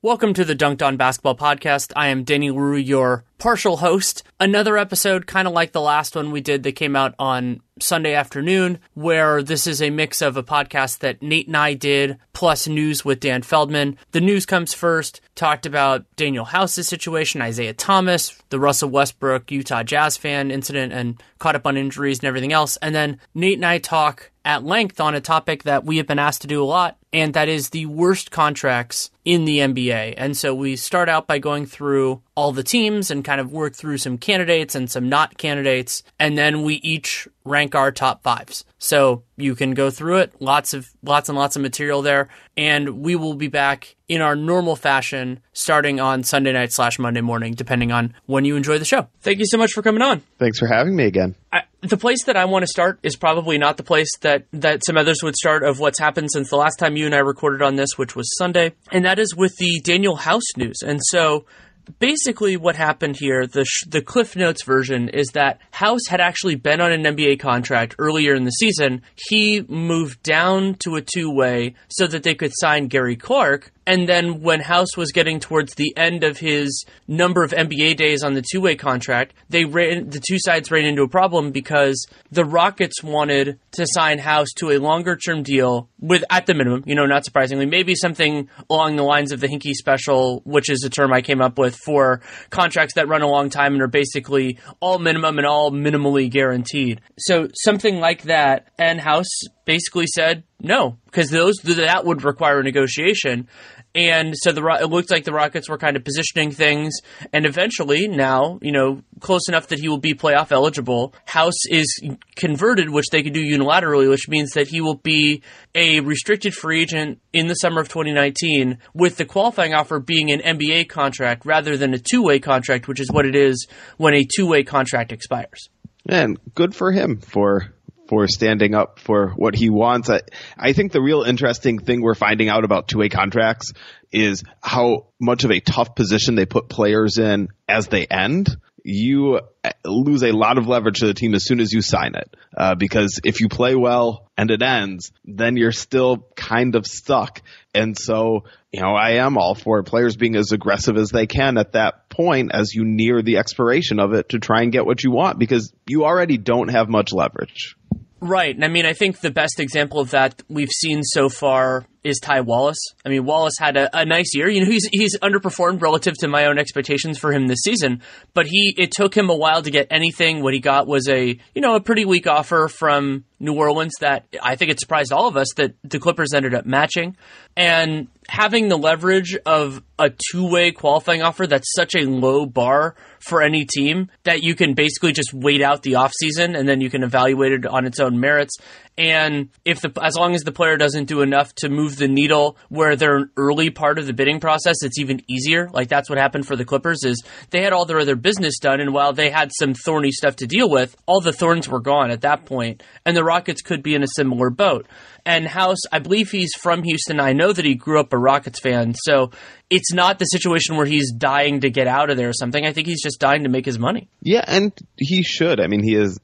Welcome to the Dunked On Basketball Podcast. I am Danny Leroux, your partial host. Another episode, kind of like the last one we did that came out on Sunday afternoon, where this is a mix of a podcast that Nate and I did, plus news with Dan Feldman. The news comes first, talked about Danuel House's situation, Isaiah Thomas, the Russell Westbrook Utah Jazz fan incident, and caught up on injuries and everything else. And then Nate and I talk at length on a topic that we have been asked to do a lot, and that is the worst contracts in the NBA. And so we start out by going through all the teams and kind of work through some candidates and some not candidates, and then we each rank our top fives. So you can go through it, lots of lots and lots of material there, and we will be back in our normal fashion starting on Sunday night slash Monday morning, depending on when you enjoy the show. Thank you so much for coming on. Thanks for having me again. I, the place that I want to start is probably not the place that that some others would start of what's happened since the last time you and I recorded on this, which was Sunday, and that is with the Danuel House news. And so basically what happened here the sh- the cliff notes version is that house had actually been on an nba contract earlier in the season he moved down to a two-way so that they could sign gary clark and then when House was getting towards the end of his number of NBA days on the two-way contract, they ran the two sides ran into a problem because the Rockets wanted to sign House to a longer-term deal with at the minimum, you know, not surprisingly, maybe something along the lines of the Hinkie special, which is a term I came up with for contracts that run a long time and are basically all minimum and all minimally guaranteed. So something like that, and House basically said no because those that would require a negotiation and so the it looked like the Rockets were kind of positioning things, and eventually now, you know, close enough that he will be playoff eligible. House is converted, which they could do unilaterally, which means that he will be a restricted free agent in the summer of 2019, with the qualifying offer being an NBA contract rather than a two-way contract, which is what it is when a two-way contract expires. And good for him for for standing up for what he wants. I, I think the real interesting thing we're finding out about two way contracts is how much of a tough position they put players in as they end. You lose a lot of leverage to the team as soon as you sign it. Uh, because if you play well and it ends, then you're still kind of stuck. And so, you know, I am all for players being as aggressive as they can at that point as you near the expiration of it to try and get what you want because you already don't have much leverage. Right. And I mean, I think the best example of that we've seen so far is Ty Wallace. I mean, Wallace had a, a, nice year. You know, he's he's underperformed relative to my own expectations for him this season, but he it took him a while to get anything. What he got was a you know a pretty weak offer from New Orleans that I think it surprised all of us that the Clippers ended up matching. And having the leverage of a two-way qualifying offer that's such a low bar for any team that you can basically just wait out the offseason and then you can evaluate it on its own merits and if the as long as the player doesn't do enough to move the needle where they're an early part of the bidding process, it's even easier. Like that's what happened for the Clippers is they had all their other business done, and while they had some thorny stuff to deal with, all the thorns were gone at that point, and the Rockets could be in a similar boat. And House, I believe he's from Houston. I know that he grew up a Rockets fan, so it's not the situation where he's dying to get out of there or something. I think he's just dying to make his money. Yeah, and he should. I mean, he is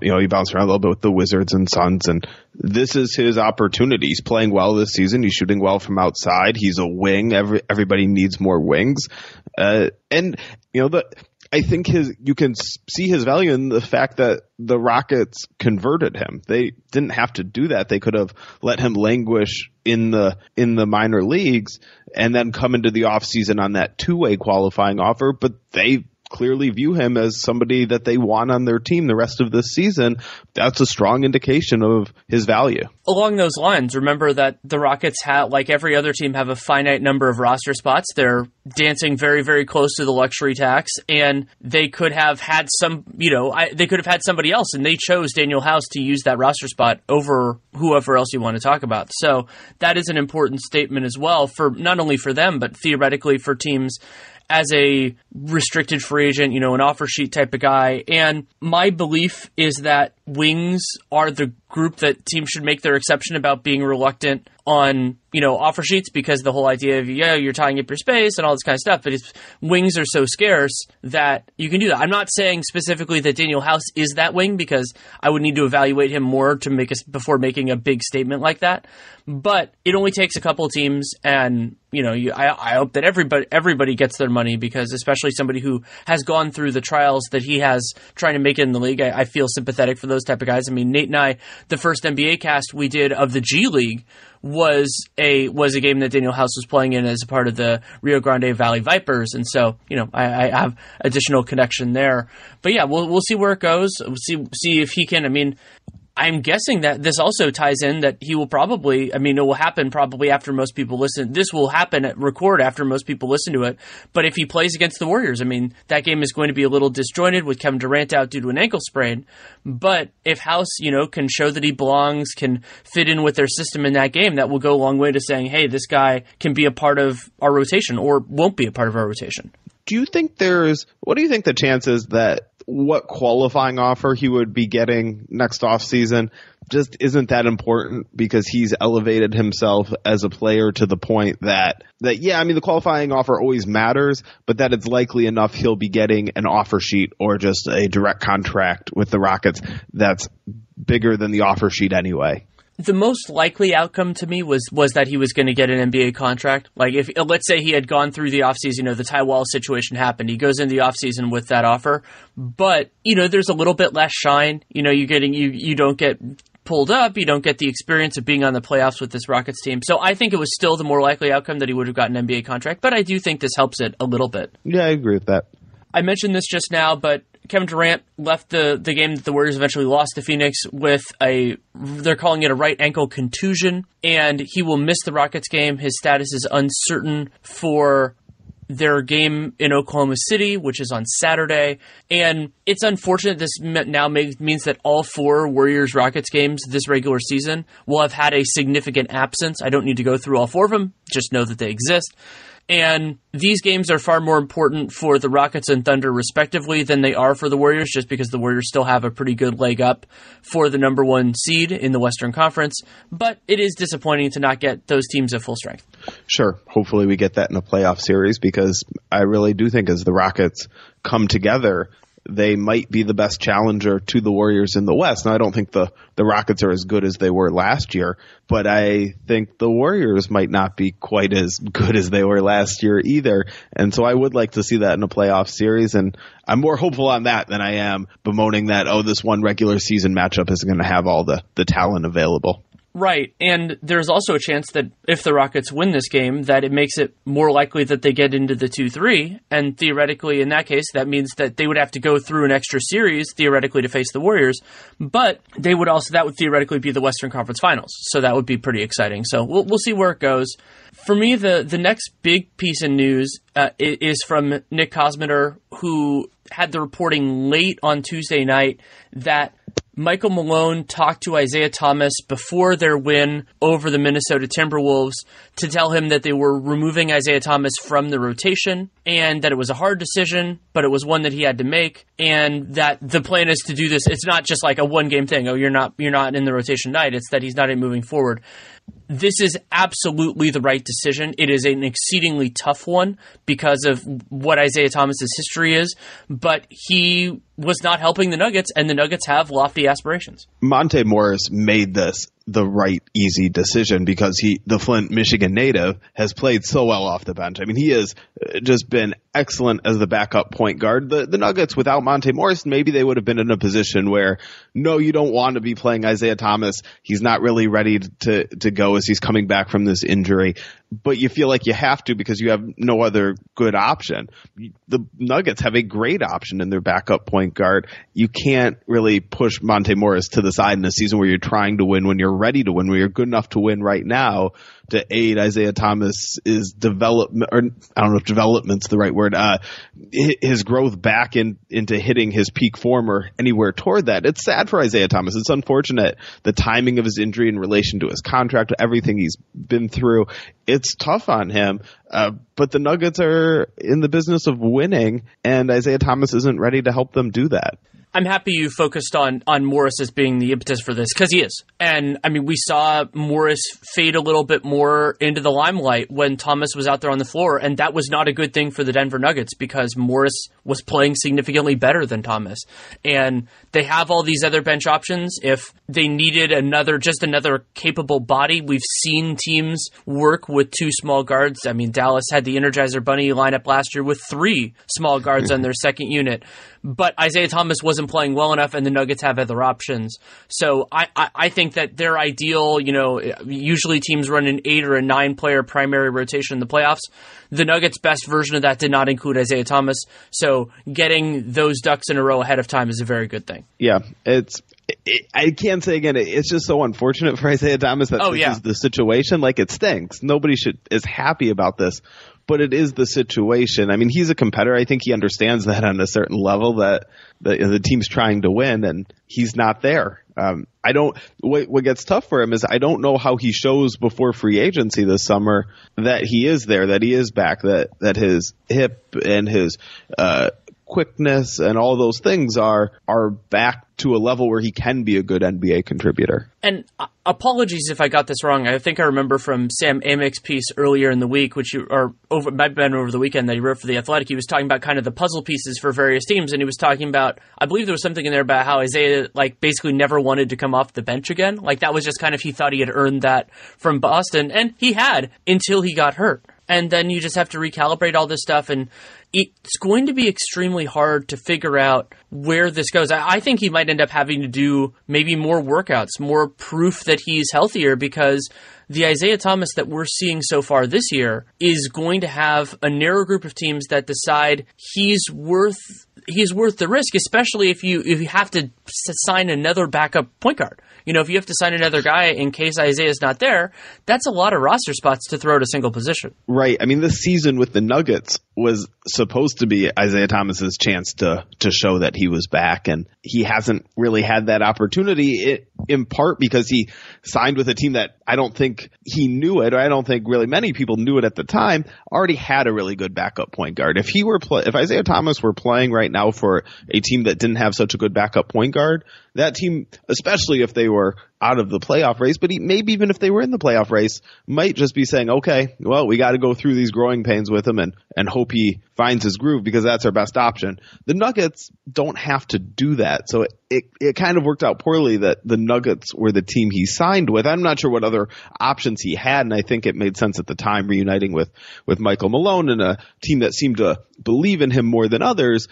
you know, he bounced around a little bit with the Wizards and Suns, and this is his opportunity. He's playing well this season. He's shooting well from outside. He's a wing. Every everybody needs more wings, uh, and you know the. I think his you can see his value in the fact that the Rockets converted him. They didn't have to do that. They could have let him languish in the in the minor leagues and then come into the offseason on that two-way qualifying offer, but they clearly view him as somebody that they want on their team the rest of this season, that's a strong indication of his value. Along those lines, remember that the Rockets have, like every other team, have a finite number of roster spots. They're dancing very, very close to the luxury tax, and they could have had some, you know, I, they could have had somebody else, and they chose Danuel House to use that roster spot over whoever else you want to talk about. So that is an important statement as well for not only for them, but theoretically for teams as a restricted free agent, you know, an offer sheet type of guy. And my belief is that wings are the group that teams should make their exception about being reluctant on you know offer sheets because the whole idea of yeah you're tying up your space and all this kind of stuff but his wings are so scarce that you can do that. I'm not saying specifically that danuel house is that wing because i would need to evaluate him more to make us before making a big statement like that but it only takes a couple teams and you know you, I, I hope that everybody everybody gets their money because especially somebody who has gone through the trials that he has trying to make it in the league I, I feel sympathetic for those type of guys. I mean nate and i the first NBA cast we did of the G League was a was a game that Danuel House was playing in as a part of the Rio Grande Valley Vipers, and so you know I, I have additional connection there. But yeah, we'll we'll see where it goes. We'll see see if he can. I mean, I'm guessing that this also ties in that he will probably, I mean, it will happen probably after most people listen. This will happen at record after most people listen to it. But if he plays against the Warriors, I mean, that game is going to be a little disjointed with Kevin Durant out due to an ankle sprain. But if House, you know, can show that he belongs, can fit in with their system in that game, that will go a long way to saying, hey, this guy can be a part of our rotation or won't be a part of our rotation. Do you think there's, what do you think the chances that what qualifying offer he would be getting next off season just isn't that important because he's elevated himself as a player to the point that that yeah, I mean the qualifying offer always matters, but that it's likely enough he'll be getting an offer sheet or just a direct contract with the Rockets that's bigger than the offer sheet anyway the most likely outcome to me was was that he was going to get an NBA contract. Like if uh, let's say he had gone through the offseason, you know, the Ty Wall situation happened. He goes into the offseason with that offer. But, you know, there's a little bit less shine. You know, you getting you you don't get pulled up, you don't get the experience of being on the playoffs with this Rockets team. So I think it was still the more likely outcome that he would have gotten an NBA contract, but I do think this helps it a little bit. Yeah, I agree with that. I mentioned this just now, but Kevin Durant left the, the game that the Warriors eventually lost to Phoenix with a they're calling it a right ankle contusion, and he will miss the Rockets game. His status is uncertain for their game in Oklahoma City, which is on Saturday. And it's unfortunate this now means that all four Warriors Rockets games this regular season will have had a significant absence. I don't need to go through all four of them, just know that they exist. And these games are far more important for the Rockets and Thunder, respectively, than they are for the Warriors, just because the Warriors still have a pretty good leg up for the number one seed in the Western Conference. But it is disappointing to not get those teams at full strength. Sure. Hopefully, we get that in a playoff series because I really do think as the Rockets come together, they might be the best challenger to the Warriors in the West. Now, I don't think the, the Rockets are as good as they were last year, but I think the Warriors might not be quite as good as they were last year either. And so I would like to see that in a playoff series. And I'm more hopeful on that than I am bemoaning that, oh, this one regular season matchup isn't going to have all the, the talent available. Right, and there's also a chance that if the Rockets win this game, that it makes it more likely that they get into the two three, and theoretically, in that case, that means that they would have to go through an extra series theoretically to face the Warriors, but they would also that would theoretically be the Western Conference Finals, so that would be pretty exciting. So we'll we'll see where it goes. For me, the the next big piece of news uh, is from Nick Kosmider, who had the reporting late on Tuesday night that Michael Malone talked to Isaiah Thomas before their win over the Minnesota Timberwolves to tell him that they were removing Isaiah Thomas from the rotation and that it was a hard decision, but it was one that he had to make and that the plan is to do this. It's not just like a one game thing. Oh, you're not, you're not in the rotation night. It's that he's not in moving forward this is absolutely the right decision. It is an exceedingly tough one because of what Isaiah Thomas's history is, but he was not helping the Nuggets, and the Nuggets have lofty aspirations. Monte Morris made this the right easy decision because he the Flint Michigan native has played so well off the bench. I mean, he has uh, just been excellent as the backup point guard. The the Nuggets without Monte Morris, maybe they would have been in a position where no, you don't want to be playing Isaiah Thomas. He's not really ready to to go he's coming back from this injury, but you feel like you have to because you have no other good option. The Nuggets have a great option in their backup point guard. You can't really push Monte Morris to the side in a season where you're trying to win when you're ready to win, where you're good enough to win right now to aid Isaiah Thomas is development, or I don't know if development's the right word, uh, his growth back in, into hitting his peak form or anywhere toward that. It's sad for Isaiah Thomas. It's unfortunate the timing of his injury in relation to his contract, everything he's been through. It's tough on him. Uh, but the Nuggets are in the business of winning, and Isaiah Thomas isn't ready to help them do that. I'm happy you focused on on Morris as being the impetus for this because he is. And I mean, we saw Morris fade a little bit more into the limelight when Thomas was out there on the floor, and that was not a good thing for the Denver Nuggets because Morris was playing significantly better than Thomas. And they have all these other bench options. If they needed another, just another capable body, we've seen teams work with two small guards. I mean, Dallas had the Energizer Bunny lineup last year with three small guards on their second unit but Isaiah Thomas wasn't playing well enough, and the Nuggets have other options. So I, I, I, think that their ideal, you know, usually teams run an eight or a nine player primary rotation in the playoffs. The Nuggets' best version of that did not include Isaiah Thomas. So getting those ducks in a row ahead of time is a very good thing. Yeah, it's I can't say again. It's just so unfortunate for Isaiah Thomas that oh, this yeah. is the situation. Like it stinks. Nobody should is happy about this but it is the situation. I mean, he's a competitor. I think he understands that on a certain level that the, the team's trying to win, and he's not there. Um, I don't. What, what gets tough for him is I don't know how he shows before free agency this summer that he is there, that he is back, that that his hip and his uh, quickness and all those things are are back to a level where he can be a good NBA contributor. And uh, apologies if I got this wrong. I think I remember from Sam Amick's piece earlier in the week, which you or over might have been over the weekend that he wrote for the Athletic. He was talking about kind of the puzzle pieces for various teams, and he was talking about I believe there was something in there about how Isaiah like basically never wanted to come off the bench again. Like that was just kind of he thought he had earned that from Boston, and he had until he got hurt and then you just have to recalibrate all this stuff and it's going to be extremely hard to figure out where this goes. I, think he might end up having to do maybe more workouts, more proof that he's healthier because the Isaiah Thomas that we're seeing so far this year is going to have a narrow group of teams that decide he's worth he's worth the risk, especially if you if you have to sign another backup point guard. You know, if you have to sign another guy in case Isaiah's not there, that's a lot of roster spots to throw at a single position. Right. I mean, this season with the Nuggets was supposed to be Isaiah Thomas's chance to to show that he was back, and he hasn't really had that opportunity. It, in part because he signed with a team that I don't think he knew it, or I don't think really many people knew it at the time. Already had a really good backup point guard. If he were play, if Isaiah Thomas were playing right now for a team that didn't have such a good backup point guard, that team, especially if they were out of the playoff race, but he, maybe even if they were in the playoff race, might just be saying, okay, well, we got to go through these growing pains with him and, and hope he finds his groove because that's our best option. The Nuggets don't have to do that. So it, it, it kind of worked out poorly that the Nuggets were the team he signed with. I'm not sure what other options he had, and I think it made sense at the time reuniting with, with Michael Malone and a team that seemed to believe in him more than others,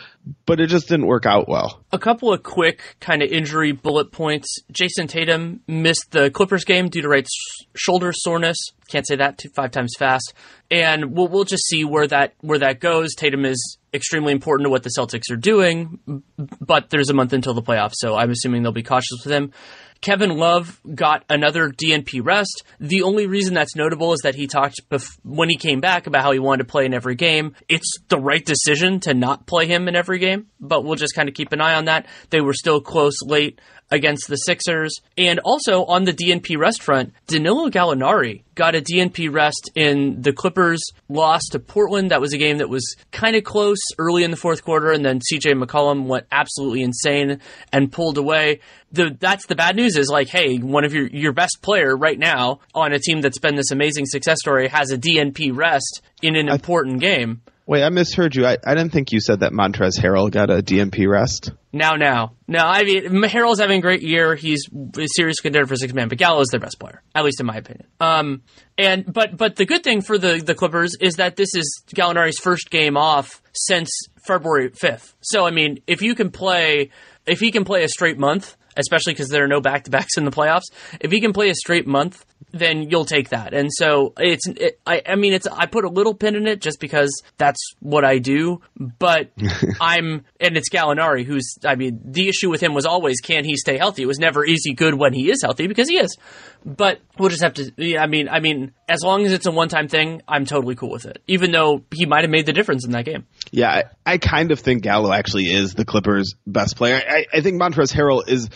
but it just didn't work out well. A couple of quick kind of injury bullet points. Jayson Tatum missed the Clippers game due to right shoulder soreness. Can't say that five times fast. And we'll, we'll just see where that where that goes. Tatum is extremely important to what the Celtics are doing, but there's a month until the playoffs, so I'm assuming they'll be cautious with him. Kevin Love got another DNP rest. The only reason that's notable is that he talked bef- when he came back about how he wanted to play in every game. It's the right decision to not play him in every game, but we'll just kind of keep an eye on that. They were still close late against the Sixers. And also on the DNP rest front, Danilo Gallinari got a DNP rest in the Clippers loss to Portland. That was a game that was kind of close early in the fourth quarter, and then CJ McCollum went absolutely insane and pulled away. The, that's the bad news is like, hey, one of your, your best player right now on a team that's been this amazing success story has a DNP rest in an important game. Wait, I misheard you. I, I didn't think you said that Montrezl Harrell got a DMP rest. Now, now, no. I mean, Harrell's having a great year. He's a serious contender for six man, but Gallo is their best player, at least in my opinion. Um, and but but the good thing for the the Clippers is that this is Gallinari's first game off since February fifth. So I mean, if you can play, if he can play a straight month, especially because there are no back to backs in the playoffs, if he can play a straight month, then you'll take that. And so it's, it, I, I mean, it's, I put a little pin in it just because that's what I do, but I'm, and it's Gallinari who's, I mean, the issue with him was always, can he stay healthy? It was never easy good when he is healthy because he is. But we'll just have to, yeah, I mean, I mean, as long as it's a one time thing, I'm totally cool with it, even though he might have made the difference in that game. Yeah, I, I kind of think Gallo actually is the Clippers' best player. I, I think Montrezl Harrell is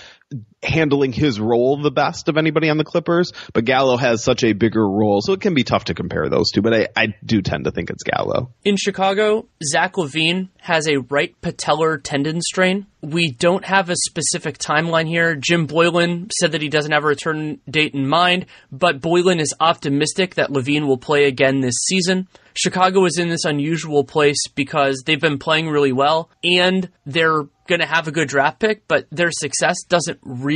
handling his role the best of anybody on the Clippers, but Gallo has such a bigger role, so it can be tough to compare those two, but I, I do tend to think it's Gallo. In Chicago, Zach LaVine has a right patellar tendon strain. We don't have a specific timeline here. Jim Boylan said that he doesn't have a return date in mind, but Boylan is optimistic that LaVine will play again this season. Chicago is in this unusual place because they've been playing really well and they're going to have a good draft pick, but their success doesn't really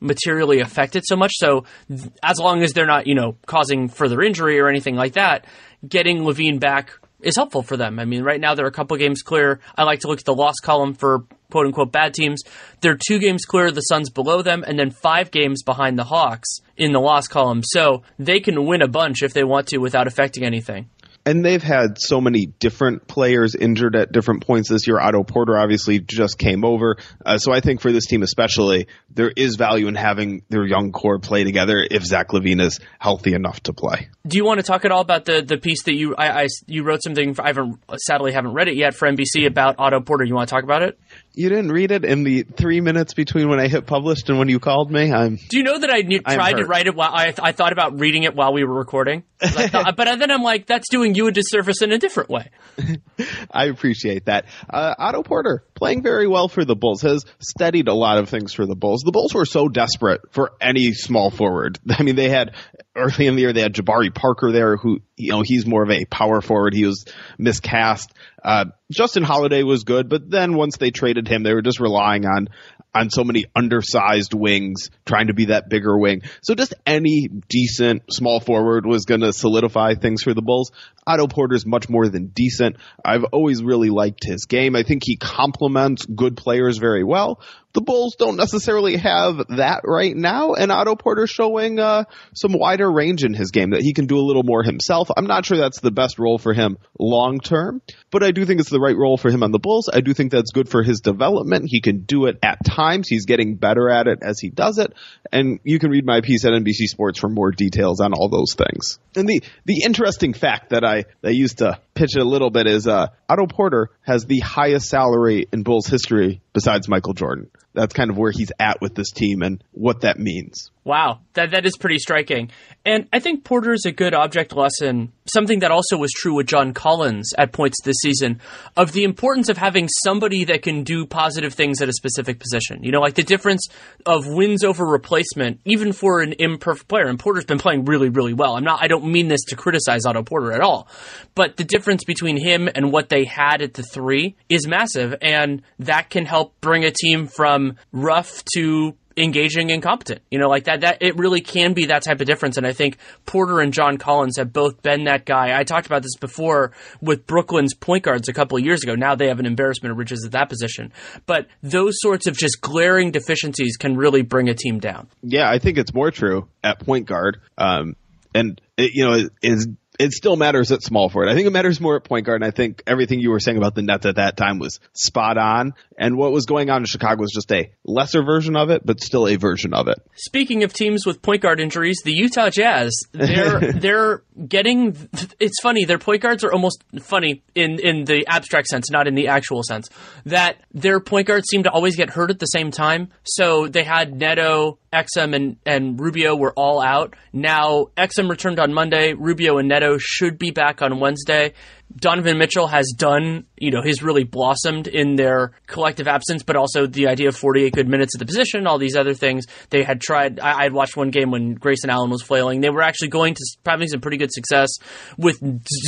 materially affected so much. So th- as long as they're not, you know, causing further injury or anything like that, getting LaVine back is helpful for them. I mean, right now they're a couple games clear. I like to look at the loss column for quote unquote bad teams. They're two games clear the Suns below them, and then five games behind the Hawks in the loss column. So they can win a bunch if they want to without affecting anything and they've had so many different players injured at different points this year. Otto Porter obviously just came over, uh, so I think for this team especially, there is value in having their young core play together if Zach LaVine is healthy enough to play. Do you want to talk at all about the the piece that you I, I you wrote something I haven't sadly haven't read it yet for NBC about Otto Porter? You want to talk about it? You didn't read it in the three minutes between when I hit published and when you called me. I'm. Do you know that I knew, tried to write it while I, I thought about reading it while we were recording, thought, but then I'm like, that's doing you a disservice in a different way. I appreciate that. Uh, Otto Porter playing very well for the Bulls has steadied a lot of things for the Bulls. The Bulls were so desperate for any small forward. I mean, they had early in the year they had Jabari Parker there, who you know he's more of a power forward. He was miscast. Uh, Justin Holiday was good, but then once they traded him, they were just relying on on so many undersized wings, trying to be that bigger wing. So just any decent small forward was going to solidify things for the Bulls. Otto Porter's much more than decent. I've always really liked his game. I think he complements good players very well. The Bulls don't necessarily have that right now, and Otto Porter showing uh, some wider range in his game that he can do a little more himself. I'm not sure that's the best role for him long term, but I do think it's the right role for him on the Bulls. I do think that's good for his development. He can do it at times. He's getting better at it as he does it, and you can read my piece at NBC Sports for more details on all those things. And the the interesting fact that I I used to pitch it a little bit is uh, Otto Porter has the highest salary in Bulls history besides Michael Jordan that's kind of where he's at with this team and what that means. Wow, that that is pretty striking. And I think Porter is a good object lesson, something that also was true with John Collins at points this season, of the importance of having somebody that can do positive things at a specific position. You know, like the difference of wins over replacement, even for an imperfect player. And Porter's been playing really, really well. I'm not I don't mean this to criticize Otto Porter at all. But the difference between him and what they had at the three is massive, and that can help bring a team from rough to engaging and competent. You know, like that, that it really can be that type of difference. And I think Porter and John Collins have both been that guy. I talked about this before with Brooklyn's point guards a couple of years ago. Now they have an embarrassment of riches at that position. But those sorts of just glaring deficiencies can really bring a team down. Yeah, I think it's more true at point guard. Um, and it, you know, is it still matters at small forward. I think it matters more at point guard. And I think everything you were saying about the Nets at that time was spot on. And what was going on in Chicago was just a lesser version of it, but still a version of it. Speaking of teams with point guard injuries, the Utah Jazz, they're, they're getting, it's funny, their point guards are almost funny in, in the abstract sense, not in the actual sense, that their point guards seem to always get hurt at the same time. So they had Neto, Exum, and, and Rubio were all out. Now Exum returned on Monday. Rubio and Neto DeVito should be back on Wednesday. Donovan Mitchell has done, you know, he's really blossomed in their collective absence, but also the idea of 48 good minutes at the position, all these other things. They had tried, I had watched one game when Grayson Allen was flailing. They were actually going to having some pretty good success with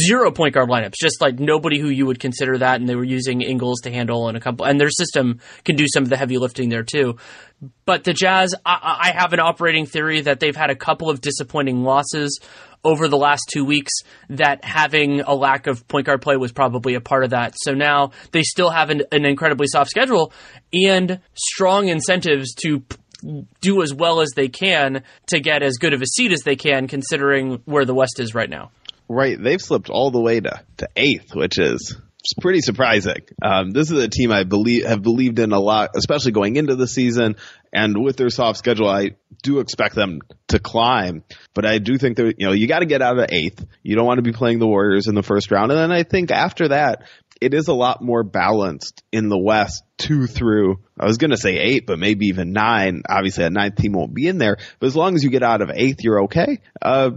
zero point guard lineups, just like nobody who you would consider that. And they were using Ingles to handle and a couple, and their system can do some of the heavy lifting there too. But the Jazz, I, I have an operating theory that they've had a couple of disappointing losses over the last two weeks that having a lack of point guard play was probably a part of that. So now they still have an, an incredibly soft schedule and strong incentives to do as well as they can to get as good of a seat as they can, considering where the West is right now. Right, they've slipped all the way to, to eighth, which is pretty surprising. Um, this is a team I believe have believed in a lot, especially going into the season. And with their soft schedule, I do expect them to climb. But I do think that you know you got to get out of eighth. You don't want to be playing the Warriors in the first round. And then I think after that, it is a lot more balanced in the West, two through, I was going to say eight, but maybe even nine. Obviously, a ninth team won't be in there, but as long as you get out of eighth, you're okay. Uh,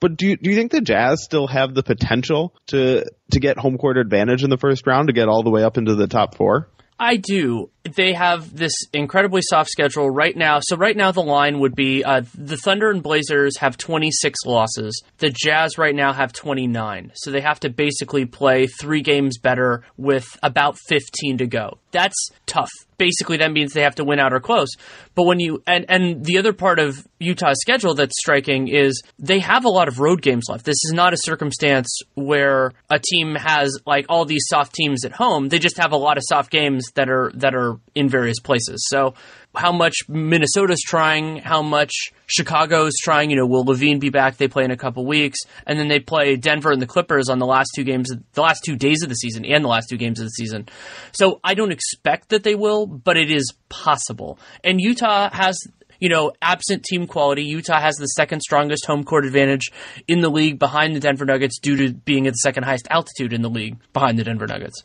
but do you, do you think the Jazz still have the potential to to get home court advantage in the first round to get all the way up into the top four? I do. They have this incredibly soft schedule right now. So right now the line would be uh, the Thunder and Blazers have 26 losses. The Jazz right now have 29. So they have to basically play three games better with about 15 to go. That's tough. Basically, that means they have to win out or close. But when you and and the other part of Utah's schedule that's striking is they have a lot of road games left. This is not a circumstance where a team has like all these soft teams at home. They just have a lot of soft games that are that are in various places. So how much Minnesota's trying, how much Chicago's trying. You know, will LaVine be back? They play in a couple weeks, and then they play Denver and the Clippers on the last two games, the last two days of the season, and the last two games of the season. So I don't expect that they will, but it is possible. And Utah has you know, absent team quality, Utah has the second strongest home court advantage in the league behind the Denver Nuggets due to being at the second highest altitude in the league behind the Denver Nuggets.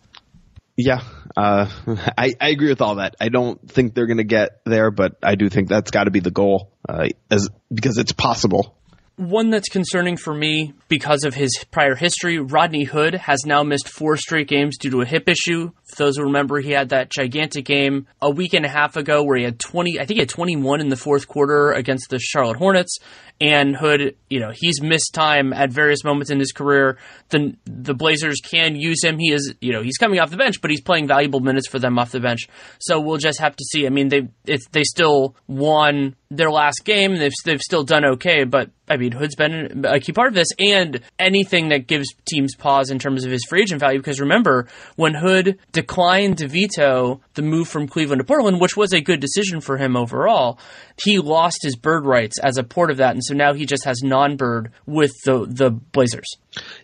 Yeah, uh, I, I agree with all that. I don't think they're going to get there, but I do think that's got to be the goal, uh, as because it's possible. One that's concerning for me because of his prior history, Rodney Hood has now missed four straight games due to a hip issue. Those who remember, he had that gigantic game a week and a half ago where he had 20, I think he had 21 in the fourth quarter against the Charlotte Hornets. And Hood, you know, he's missed time at various moments in his career. The the Blazers can use him. He is, you know, he's coming off the bench, but he's playing valuable minutes for them off the bench. So we'll just have to see. I mean, they they still won their last game. They've they've still done okay, but I mean, Hood's been a key part of this, and anything that gives teams pause in terms of his free agent value. Because remember, when Hood declined to veto the move from Cleveland to Portland, which was a good decision for him overall, he lost his bird rights as a port of that, and so now he just has non-bird with the the Blazers.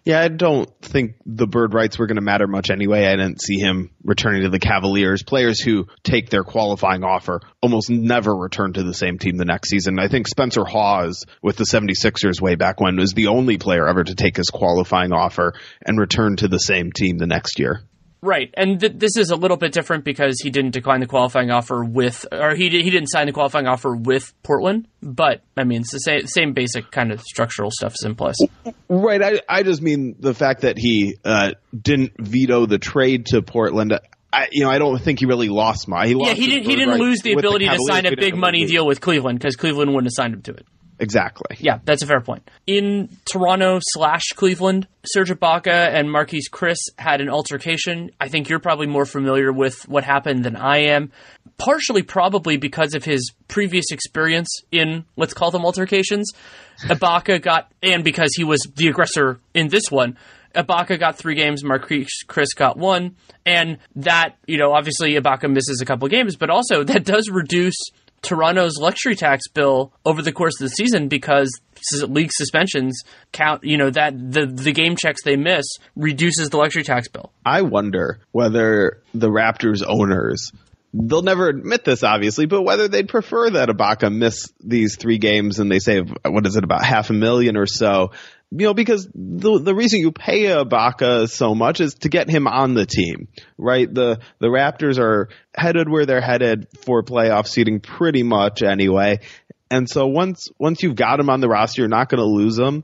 Yeah, I don't think the bird rights were going to matter much anyway. I didn't see him returning to the Cavaliers. Players who take their qualifying offer almost never return to the same team the next season. I think Spencer Hawes with the 76ers way back when was the only player ever to take his qualifying offer and return to the same team the next year. Right, and th- this is a little bit different because he didn't decline the qualifying offer with, or he he didn't sign the qualifying offer with Portland. But I mean, it's the same same basic kind of structural stuff is in place. Right. I I just mean the fact that he uh, didn't veto the trade to Portland. I, you know, I don't think he really lost my. He yeah, he didn't. He didn't lose the ability the to sign a big money deal with Cleveland because Cleveland wouldn't have signed him to it. Exactly. Yeah, that's a fair point. In Toronto slash Cleveland, Serge Ibaka and Marquese Chriss had an altercation. I think you're probably more familiar with what happened than I am. Partially, probably because of his previous experience in let's call them altercations. Ibaka got, and because he was the aggressor in this one, Ibaka got three games, Marquese Chriss got one, and that you know obviously Ibaka misses a couple games, but also that does reduce Toronto's luxury tax bill over the course of the season because league suspensions count. You know that the the game checks they miss reduces the luxury tax bill. I wonder whether the Raptors owners. They'll never admit this, obviously, but whether they'd prefer that Ibaka miss these three games and they save, what is it, about half a million or so you know, because the the reason you pay Ibaka so much is to get him on the team, right? The the Raptors are headed where they're headed for playoff seeding pretty much anyway. And so once once you've got him on the roster, you're not going to lose him.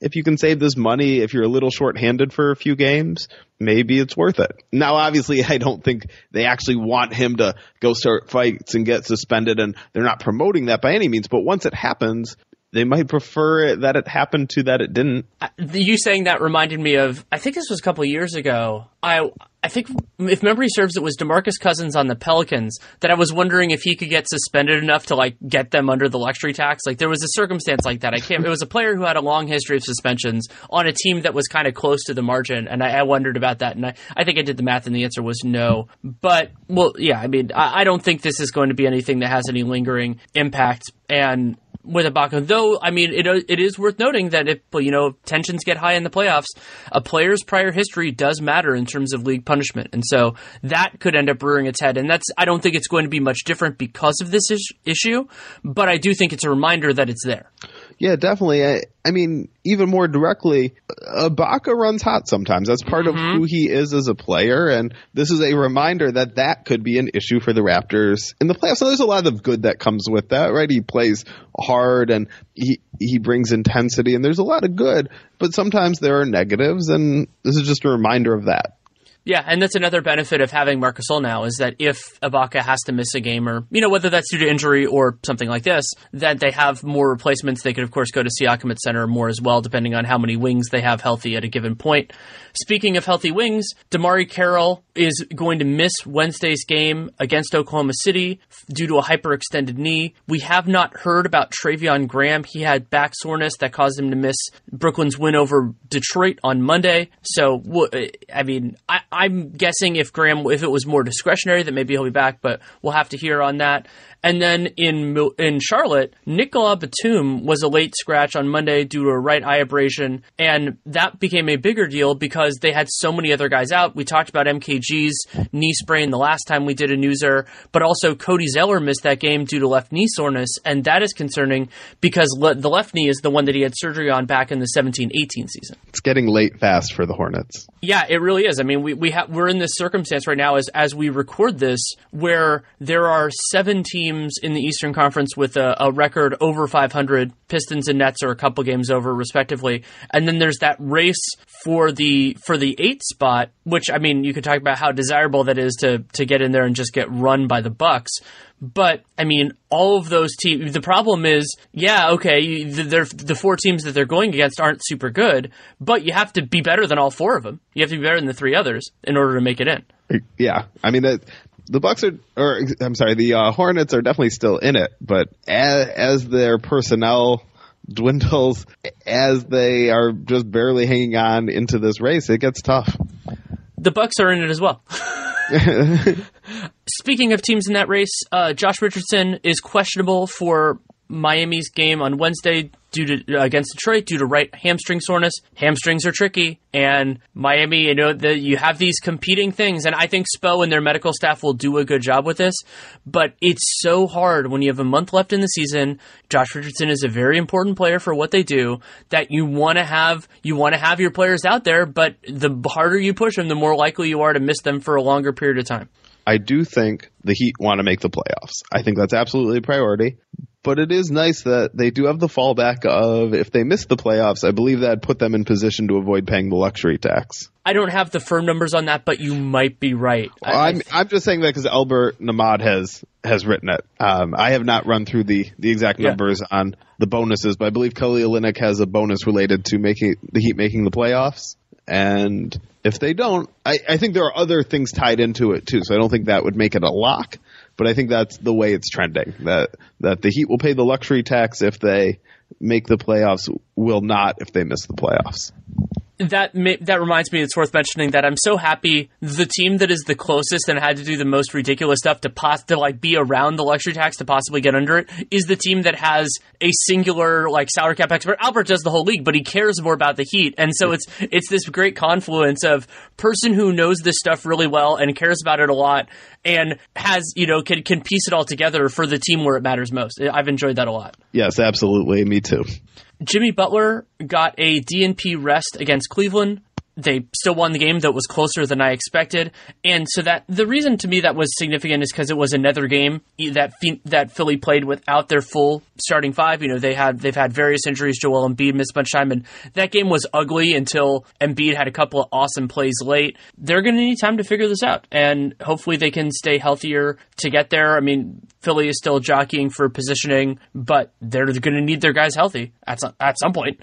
If you can save this money, if you're a little short-handed for a few games, maybe it's worth it. Now, obviously, I don't think they actually want him to go start fights and get suspended, and they're not promoting that by any means. But once it happens, they might prefer that it happened to that it didn't. You saying that reminded me of I think this was a couple years ago. I I think if memory serves, it was Demarcus Cousins on the Pelicans that I was wondering if he could get suspended enough to like get them under the luxury tax. Like there was a circumstance like that. I can't. It was a player who had a long history of suspensions on a team that was kind of close to the margin, and I, I wondered about that. And I, I think I did the math, and the answer was no. But well, yeah. I mean, I, I don't think this is going to be anything that has any lingering impact. And with Ibaka. Though, I mean, it it is worth noting that if you know tensions get high in the playoffs, a player's prior history does matter in terms of league punishment, and so that could end up rearing its head. And that's I don't think it's going to be much different because of this is- issue, but I do think it's a reminder that it's there. Yeah, definitely. I, I mean, even more directly, uh, Ibaka runs hot sometimes. That's part of mm-hmm. who he is as a player, and this is a reminder that that could be an issue for the Raptors in the playoffs. So there's a lot of good that comes with that, right? He plays hard and he he brings intensity, and there's a lot of good, but sometimes there are negatives, and this is just a reminder of that. Yeah, and that's another benefit of having Marc Gasol now is that if Ibaka has to miss a game or, you know, whether that's due to injury or something like this, that they have more replacements. They could, of course, go to Siakam at center more as well, depending on how many wings they have healthy at a given point. Speaking of healthy wings, DeMarre Carroll is going to miss Wednesday's game against Oklahoma City due to a hyperextended knee. We have not heard about Treveon Graham. He had back soreness that caused him to miss Brooklyn's win over Detroit on Monday. So, I mean, I, I'm guessing if Graham, if it was more discretionary, that maybe he'll be back, but we'll have to hear on that. And then in in Charlotte, Nicolas Batum was a late scratch on Monday due to a right eye abrasion, and that became a bigger deal because they had so many other guys out. We talked about MKG's knee sprain the last time we did a newser, but also Cody Zeller missed that game due to left knee soreness, and that is concerning because le- the left knee is the one that he had surgery on back in the 17-18 season. It's getting late fast for the Hornets. Yeah, it really is. I mean, we we ha- we're in this circumstance right now as as we record this where there are seven teams in the Eastern Conference with a, a, record over 500. Pistons and Nets are a couple games over, respectively. And then there's that race for the for the eight spot, which I mean, you could talk about how desirable that is to to get in there and just get run by the Bucks. But I mean, all of those teams. The problem is, yeah, okay, the four teams that they're going against aren't super good, but you have to be better than all four of them. You have to be better than the three others in order to make it in. Yeah, I mean the Bucks are, or I'm sorry, the uh, Hornets are definitely still in it, but as, as their personnel dwindles, as they are just barely hanging on into this race, it gets tough. The Bucks are in it as well. Speaking of teams in that race, uh, Josh Richardson is questionable for Miami's game on Wednesday due to uh, against Detroit due to right hamstring soreness. Hamstrings are tricky, and Miami, you know, the, you have these competing things, and I think Spo and their medical staff will do a good job with this. But it's so hard when you have a month left in the season. Josh Richardson is a very important player for what they do. That you want to have you want to have your players out there, but the harder you push them, the more likely you are to miss them for a longer period of time. I do think the Heat want to make the playoffs. I think that's absolutely a priority. But it is nice that they do have the fallback of if they miss the playoffs, I believe that put them in position to avoid paying the luxury tax. I don't have the firm numbers on that, but you might be right. Well, I'm I'm just saying that because Albert Nahmad has has written it. Um, I have not run through the the exact numbers yeah. on the bonuses, but I believe Kelly Olynyk has a bonus related to making the Heat making the playoffs. And if they don't, I, I think there are other things tied into it too. So I don't think that would make it a lock. But I think that's the way it's trending. That that the Heat will pay the luxury tax if they make the playoffs, will not if they miss the playoffs that that reminds me it's worth mentioning that I'm so happy the team that is the closest and had to do the most ridiculous stuff to pos- to like be around the luxury tax to possibly get under it is the team that has a singular like salary cap expert. Albert does the whole league, but he cares more about the Heat, and so it's it's this great confluence of person who knows this stuff really well and cares about it a lot and has you know can can piece it all together for the team where it matters most. I've enjoyed that a lot. Yes, absolutely, me too. Jimmy Butler got a DNP rest against Cleveland. They still won the game that was closer than I expected. And so that the reason to me that was significant is because it was another game that that Philly played without their full starting five. You know, they had they've had various injuries. Joel Embiid missed bunch time, and that game was ugly until Embiid had a couple of awesome plays late. They're going to need time to figure this out, and hopefully they can stay healthier to get there. I mean, Philly is still jockeying for positioning, but they're going to need their guys healthy at some, at some point.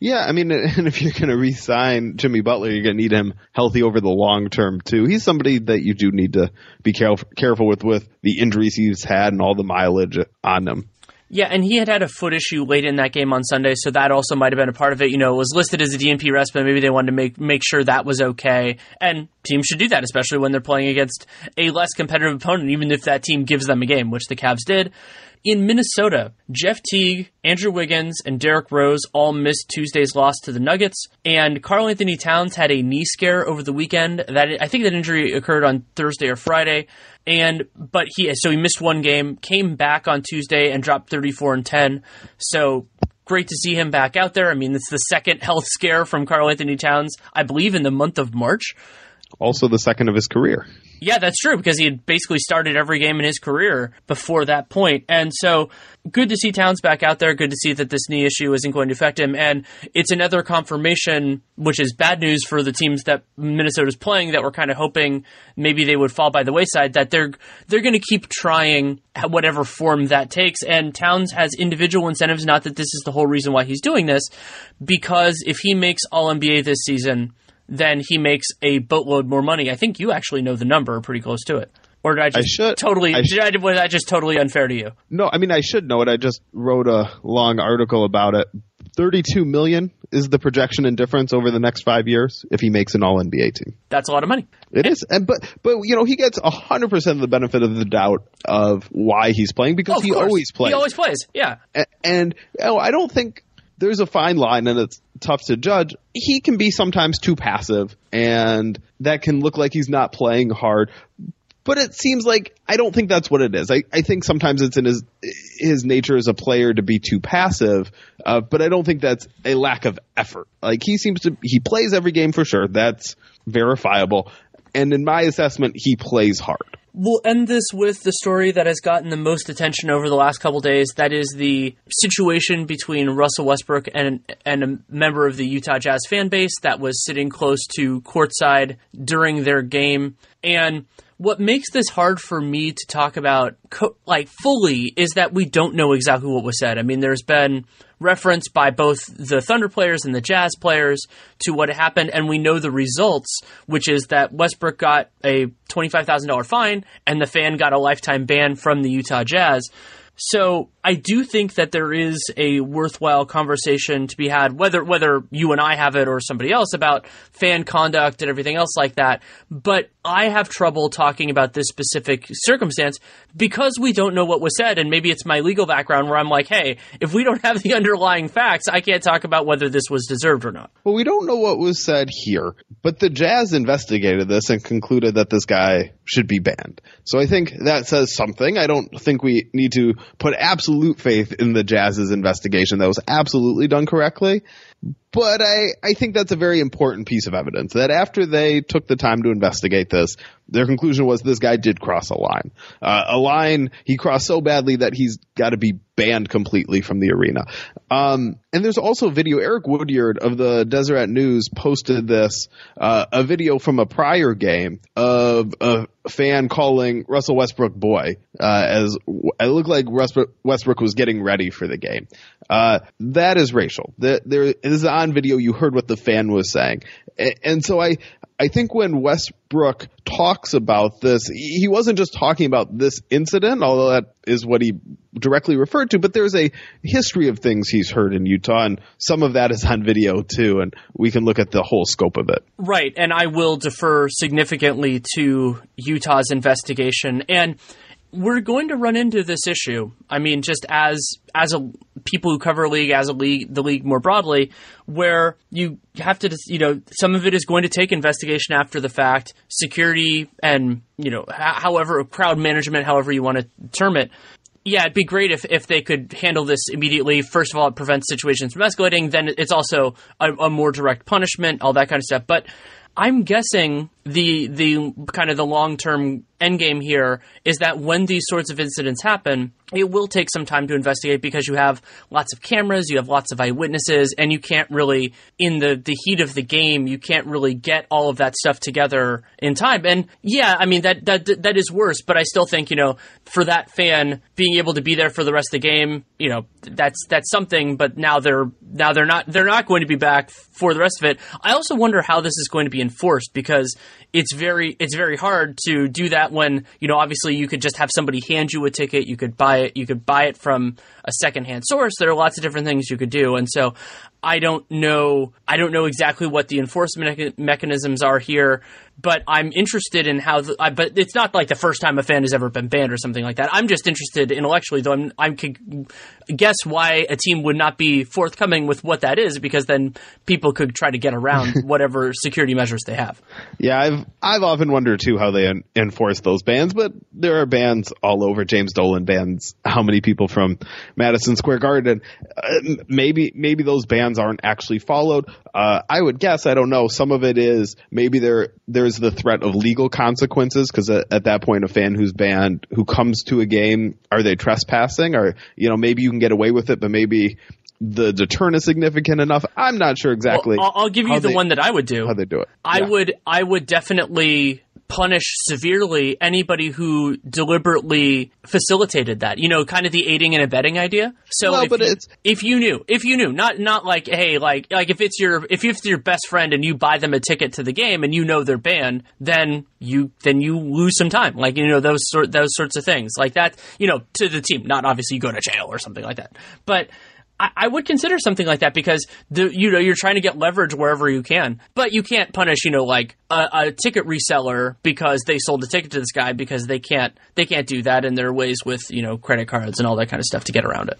Yeah, I mean, and if you're going to re-sign Jimmy Butler, you're going to need him healthy over the long term too. He's somebody that you do need to be careful careful with with the injuries he's had and all the mileage on him. Yeah, and he had had a foot issue late in that game on Sunday, so that also might have been a part of it. You know, it was listed as a DNP rest, but maybe they wanted to make make sure that was okay. And teams should do that, especially when they're playing against a less competitive opponent, even if that team gives them a game, which the Cavs did. In Minnesota, Jeff Teague, Andrew Wiggins, and Derrick Rose all missed Tuesday's loss to the Nuggets, and Karl-Anthony Towns had a knee scare over the weekend. That I think that injury occurred on Thursday or Friday, and but he so he missed one game, came back on Tuesday and dropped 34 and 10. So great to see him back out there. I mean, it's the second health scare from Karl-Anthony Towns, I believe, in the month of March. Also, the second of his career. Yeah, that's true because he had basically started every game in his career before that point. And so good to see Towns back out there. Good to see that this knee issue isn't going to affect him. And it's another confirmation, which is bad news for the teams that Minnesota's playing that we're kind of hoping maybe they would fall by the wayside, that they're, they're going to keep trying at whatever form that takes. And Towns has individual incentives, not that this is the whole reason why he's doing this, because if he makes All NBA this season, then he makes a boatload more money. I think you actually know the number, pretty close to it. Or did I just I should, totally? I did I, was that just totally unfair to you? No, I mean I should know it. I just wrote a long article about it. Thirty-two million is the projection and difference over the next five years if he makes an All NBA team. That's a lot of money. It is, and but but you know he gets hundred percent of the benefit of the doubt of why he's playing because Oh, he course. always plays. He always plays. Yeah. And you know, I don't think there's a fine line and it's tough to judge. He can be sometimes too passive and that can look like he's not playing hard. But it seems like I don't think that's what it is. I, I think sometimes it's in his his nature as a player to be too passive, uh, but I don't think that's a lack of effort. Like he seems to he plays every game for sure. That's verifiable. And in my assessment, he plays hard. We'll end this with the story that has gotten the most attention over the last couple days. That is the situation between Russell Westbrook and and a member of the Utah Jazz fan base that was sitting close to courtside during their game. And what makes this hard for me to talk about co- like fully is that we don't know exactly what was said. I mean, there's been reference by both the Thunder players and the Jazz players to what happened, and we know the results, which is that Westbrook got a $25,000 fine and the fan got a lifetime ban from the Utah Jazz. So I do think that there is a worthwhile conversation to be had, whether whether you and I have it or somebody else about fan conduct and everything else like that. But I have trouble talking about this specific circumstance because we don't know what was said, and maybe it's my legal background where I'm like, hey, if we don't have the underlying facts, I can't talk about whether this was deserved or not. Well, we don't know what was said here, but the Jazz investigated this and concluded that this guy should be banned. So I think that says something. I don't think we need to put absolute faith in the Jazz's investigation. That was absolutely done correctly. But I, I think that's a very important piece of evidence that after they took the time to investigate this, their conclusion was this guy did cross a line. Uh, a line he crossed so badly that he's got to be banned completely from the arena. Um, and there's also video. Eric Woodyard of the Deseret News posted this, uh, a video from a prior game of a fan calling Russell Westbrook boy, uh, as it looked like Westbrook, was getting ready for the game. Uh, that is racial. There, there, is on video. You heard what the fan was saying. A- And so I, I think when Westbrook talks about this, he wasn't just talking about this incident, although that is what he directly referred to, but there's a history of things he's heard in Utah, and some of that is on video too, and we can look at the whole scope of it. Right, and I will defer significantly to Utah's investigation. And we're going to run into this issue. I mean, just as as a people who cover a league, as a league, the league more broadly, where you have to, you know, some of it is going to take investigation after the fact, security, and you know, however crowd management, however you want to term it. Yeah, it'd be great if, if they could handle this immediately. First of all, it prevents situations from escalating. Then it's also a, a more direct punishment, all that kind of stuff. But I'm guessing the the kind of the long term end game here is that when these sorts of incidents happen, it will take some time to investigate because you have lots of cameras, you have lots of eyewitnesses, and you can't really, in the, the heat of the game, you can't really get all of that stuff together in time. And yeah, I mean that that that is worse, but I still think you know for that fan being able to be there for the rest of the game, you know that's that's something. But now they're now they're not they're not going to be back for the rest of it. I also wonder how this is going to be enforced because it's very it's very hard to do that when you know obviously you could just have somebody hand you a ticket you could buy it you could buy it from a secondhand source. There are lots of different things you could do. And so I don't know I don't know exactly what the enforcement mechanisms are here but I'm interested in how. The, I, but it's not like the first time a fan has ever been banned or something like that. I'm just interested intellectually, though. I'm I could guess why a team would not be forthcoming with what that is, because then people could try to get around whatever security measures they have. Yeah, I've I've often wondered too how they enforce those bans, but there are bans all over. James Dolan bans how many people from Madison Square Garden. Uh, maybe maybe those bans aren't actually followed. Uh, I would guess. I don't know. Some of it is maybe there there's the threat of legal consequences because at, at, that point, a fan who's banned who comes to a game, are they trespassing? Or you know, maybe you can get away with it, but maybe the deterrent is significant enough. I'm not sure exactly. Well, I'll, I'll, give you the they, one that I would do. How they do it? I yeah. would. I would definitely punish severely anybody who deliberately facilitated that. You know, kind of the aiding and abetting idea. So well, if, but you, it's if you knew, if you knew, not not like hey, like like if it's your if it's your best friend and you buy them a ticket to the game and you know they're banned, then you then you lose some time. Like you know those sort those sorts of things like that. You know, to the team. Not obviously you go to jail or something like that, but I, would consider something like that because the you know you're trying to get leverage wherever you can, but you can't punish you know like a, a, ticket reseller because they sold a ticket to this guy because they can't they can't do that, there are ways with you know credit cards and all that kind of stuff to get around it.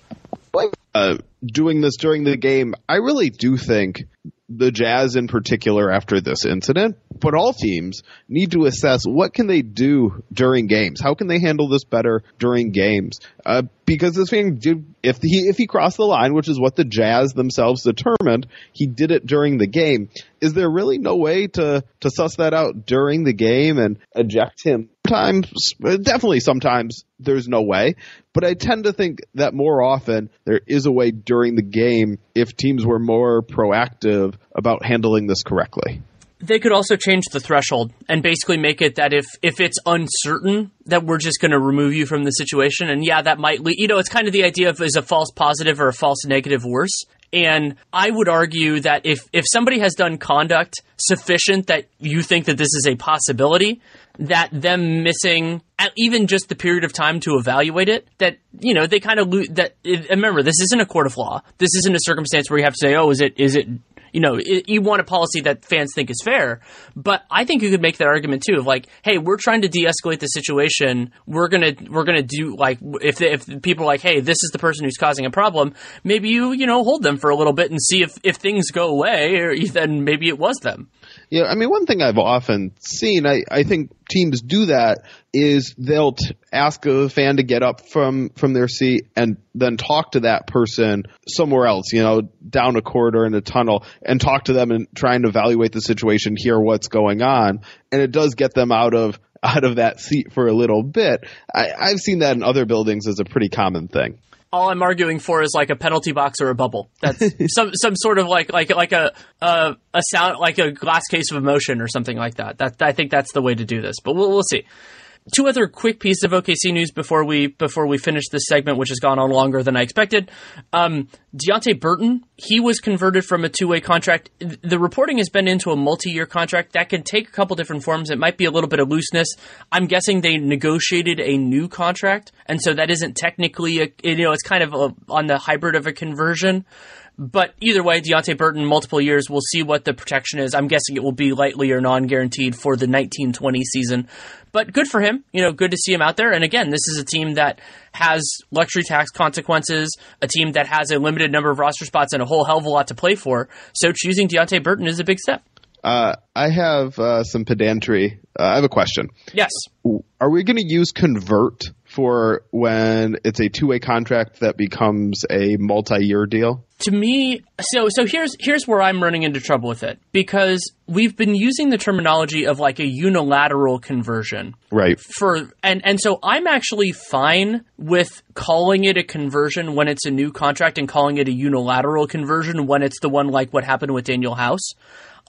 Uh, doing this during the game, I really do think the Jazz in particular after this incident, but all teams need to assess what can they do during games. How can they handle this better during games? Uh, because this thing did, if he if he crossed the line, which is what the Jazz themselves determined, he did it during the game. Is there really no way to to suss that out during the game and eject him? Sometimes, definitely sometimes there's no way, but I tend to think that more often there is a way during the game if teams were more proactive about handling this correctly. They could also change the threshold and basically make it that if if it's uncertain that we're just going to remove you from the situation, and yeah, that might lead. You know, it's kind of the idea of is a false positive or a false negative worse. And I would argue that if if somebody has done conduct sufficient that you think that this is a possibility, that them missing even just the period of time to evaluate it, that you know they kind of lose. That remember, this isn't a court of law. This isn't a circumstance where you have to say, oh, is it is it you know, it, you want a policy that fans think is fair. But I think you could make that argument too of like, hey, we're trying to de-escalate the situation. We're gonna we're gonna do like if if people are like, hey, this is the person who's causing a problem. Maybe you you know hold them for a little bit and see if if things go away, or then maybe it was them. Yeah, I mean, one thing I've often seen, I, I think teams do that is they'll t- ask a fan to get up from from their seat and then talk to that person somewhere else, you know, down a corridor in a tunnel, and talk to them and try and evaluate the situation, hear what's going on, and it does get them out of out of that seat for a little bit. I, I've seen that in other buildings as a pretty common thing all I'm arguing for is like a penalty box or a bubble. That's some some sort of like like like a a sound like a glass case of emotion or something like that. That I think that's the way to do this. But we'll we'll see two other quick pieces of OKC news before we before we finish this segment, which has gone on longer than I expected. Um, Deonte Burton, he was converted from a two way contract. The reporting has been into a multi year contract that can take a couple different forms. It might be a little bit of looseness. I'm guessing they negotiated a new contract, and so that isn't technically a you know it's kind of a, on the hybrid of a conversion. But either way, Deonte Burton, multiple years, we'll see what the protection is. I'm guessing it will be lightly or non guaranteed for the 1920 season. But good for him. You know, good to see him out there. And again, this is a team that has luxury tax consequences, a team that has a limited number of roster spots and a whole hell of a lot to play for. So choosing Deonte Burton is a big step. Uh, I have uh, some pedantry. Uh, I have a question. Yes. Are we going to use convert for when it's a two way contract that becomes a multi year deal? To me so so here's here's where I'm running into trouble with it because we've been using the terminology of like a unilateral conversion Right. for and and so I'm actually fine with calling it a conversion when it's a new contract and calling it a unilateral conversion when it's the one like what happened with Danuel House.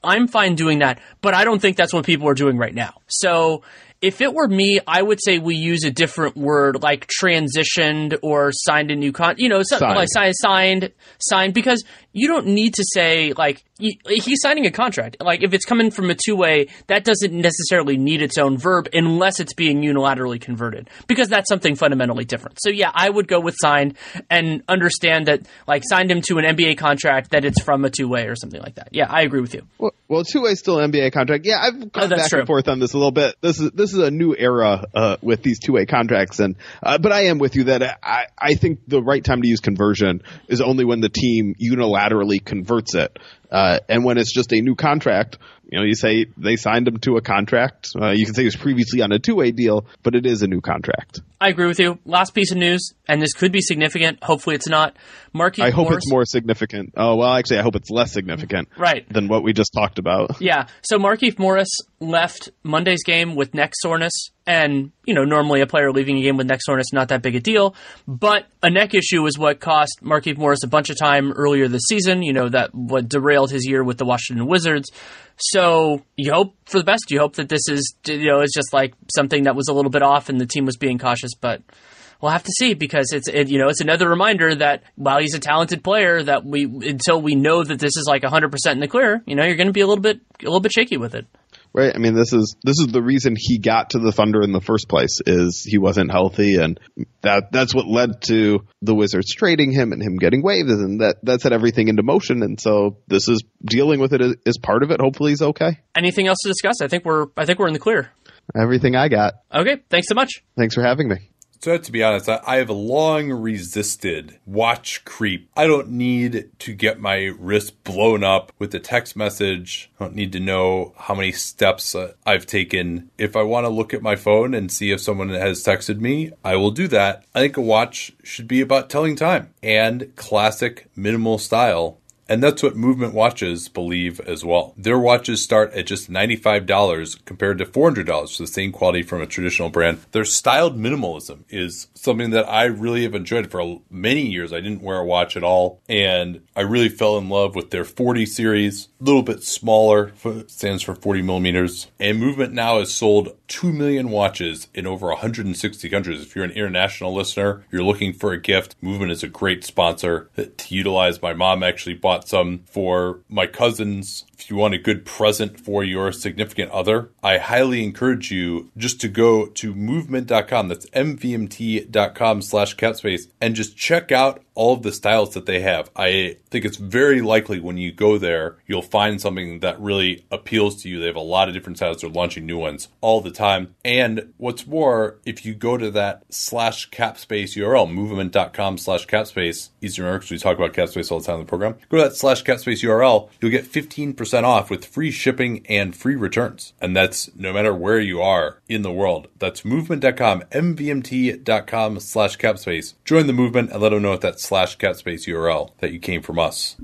I'm fine doing that, but I don't think that's what people are doing right now. So if it were me, I would say we use a different word like transitioned or signed a new con. You know, something Signed. like signed, signed, signed, because you don't need to say like he's signing a contract. Like if it's coming from a two way, that doesn't necessarily need its own verb unless it's being unilaterally converted, because that's something fundamentally different. So yeah, I would go with signed and understand that like signed him to an NBA contract that it's from a two way or something like that. Yeah, I agree with you. Well, well two way still NBA contract. Yeah, I've gone Oh, back true. and forth on this a little bit. This is this is a new era uh, with these two way contracts, and uh, but I am with you that I I think the right time to use conversion is only when the team unilaterally converts it, uh, and when it's just a new contract. You know, you say they signed him to a contract. Uh, you can say he was previously on a two way deal, but it is a new contract. I agree with you. Last piece of news, and this could be significant. Hopefully, it's not. Markieff I hope Morris, it's more significant. Oh well, actually, I hope it's less significant, Right. than what we just talked about. Yeah. So Markieff Morris left Monday's game with neck soreness. And, you know, normally a player leaving a game with neck soreness, not that big a deal. But a neck issue is what cost Markieff Morris a bunch of time earlier this season. You know, that what derailed his year with the Washington Wizards. So you hope for the best. You hope that this is, you know, it's just like something that was a little bit off and the team was being cautious. But we'll have to see because it's it, you know it's another reminder that while he's a talented player that we until we know that this is like 100% in the clear you know you're going to be a little bit a little bit shaky with it Right. I mean, this is this is the reason he got to the Thunder in the first place is he wasn't healthy, and that that's what led to the Wizards trading him and him getting waived, and that that set everything into motion. And so this is dealing with it is, is part of it. Hopefully, he's okay. anything else to discuss i think we're i think we're in the clear Everything I got. okay thanks so much Thanks for having me. So to be honest, I, have long resisted watch creep. I don't need to get my wrist blown up with a text message. I don't need to know how many steps uh, I've taken. If I want to look at my phone and see if someone has texted me, I will do that. I think a watch should be about telling time and classic minimal style and that's what Movement Watches believe as well. Their watches start at just $95 compared to $400 for the same quality from a traditional brand. Their styled minimalism is something that I really have enjoyed for many years. I didn't wear a watch at all, and I really fell in love with their 40 series, a little bit smaller, stands for 40 millimeters. And Movement now has sold 2 million watches in over 160 countries. If you're an international listener, you're looking for a gift, Movement is a great sponsor to utilize. My mom actually bought some for my cousins. If you want a good present for your significant other, I highly encourage you just to go to movement.com. That's mvmt.com slash capspace and just check out all of the styles that they have. I think it's very likely when you go there, you'll find something that really appeals to you. They have a lot of different styles. They're launching new ones all the time. And what's more, if you go to that slash capspace URL, movement.com slash capspace, to because we talk about capspace all the time in the program, go to that slash capspace URL, you'll get 15% off with free shipping and free returns. And that's no matter where you are in the world. That's movement.com, mvmt.com slash capspace. Join the movement and let them know at that slash capspace URL that you came from us.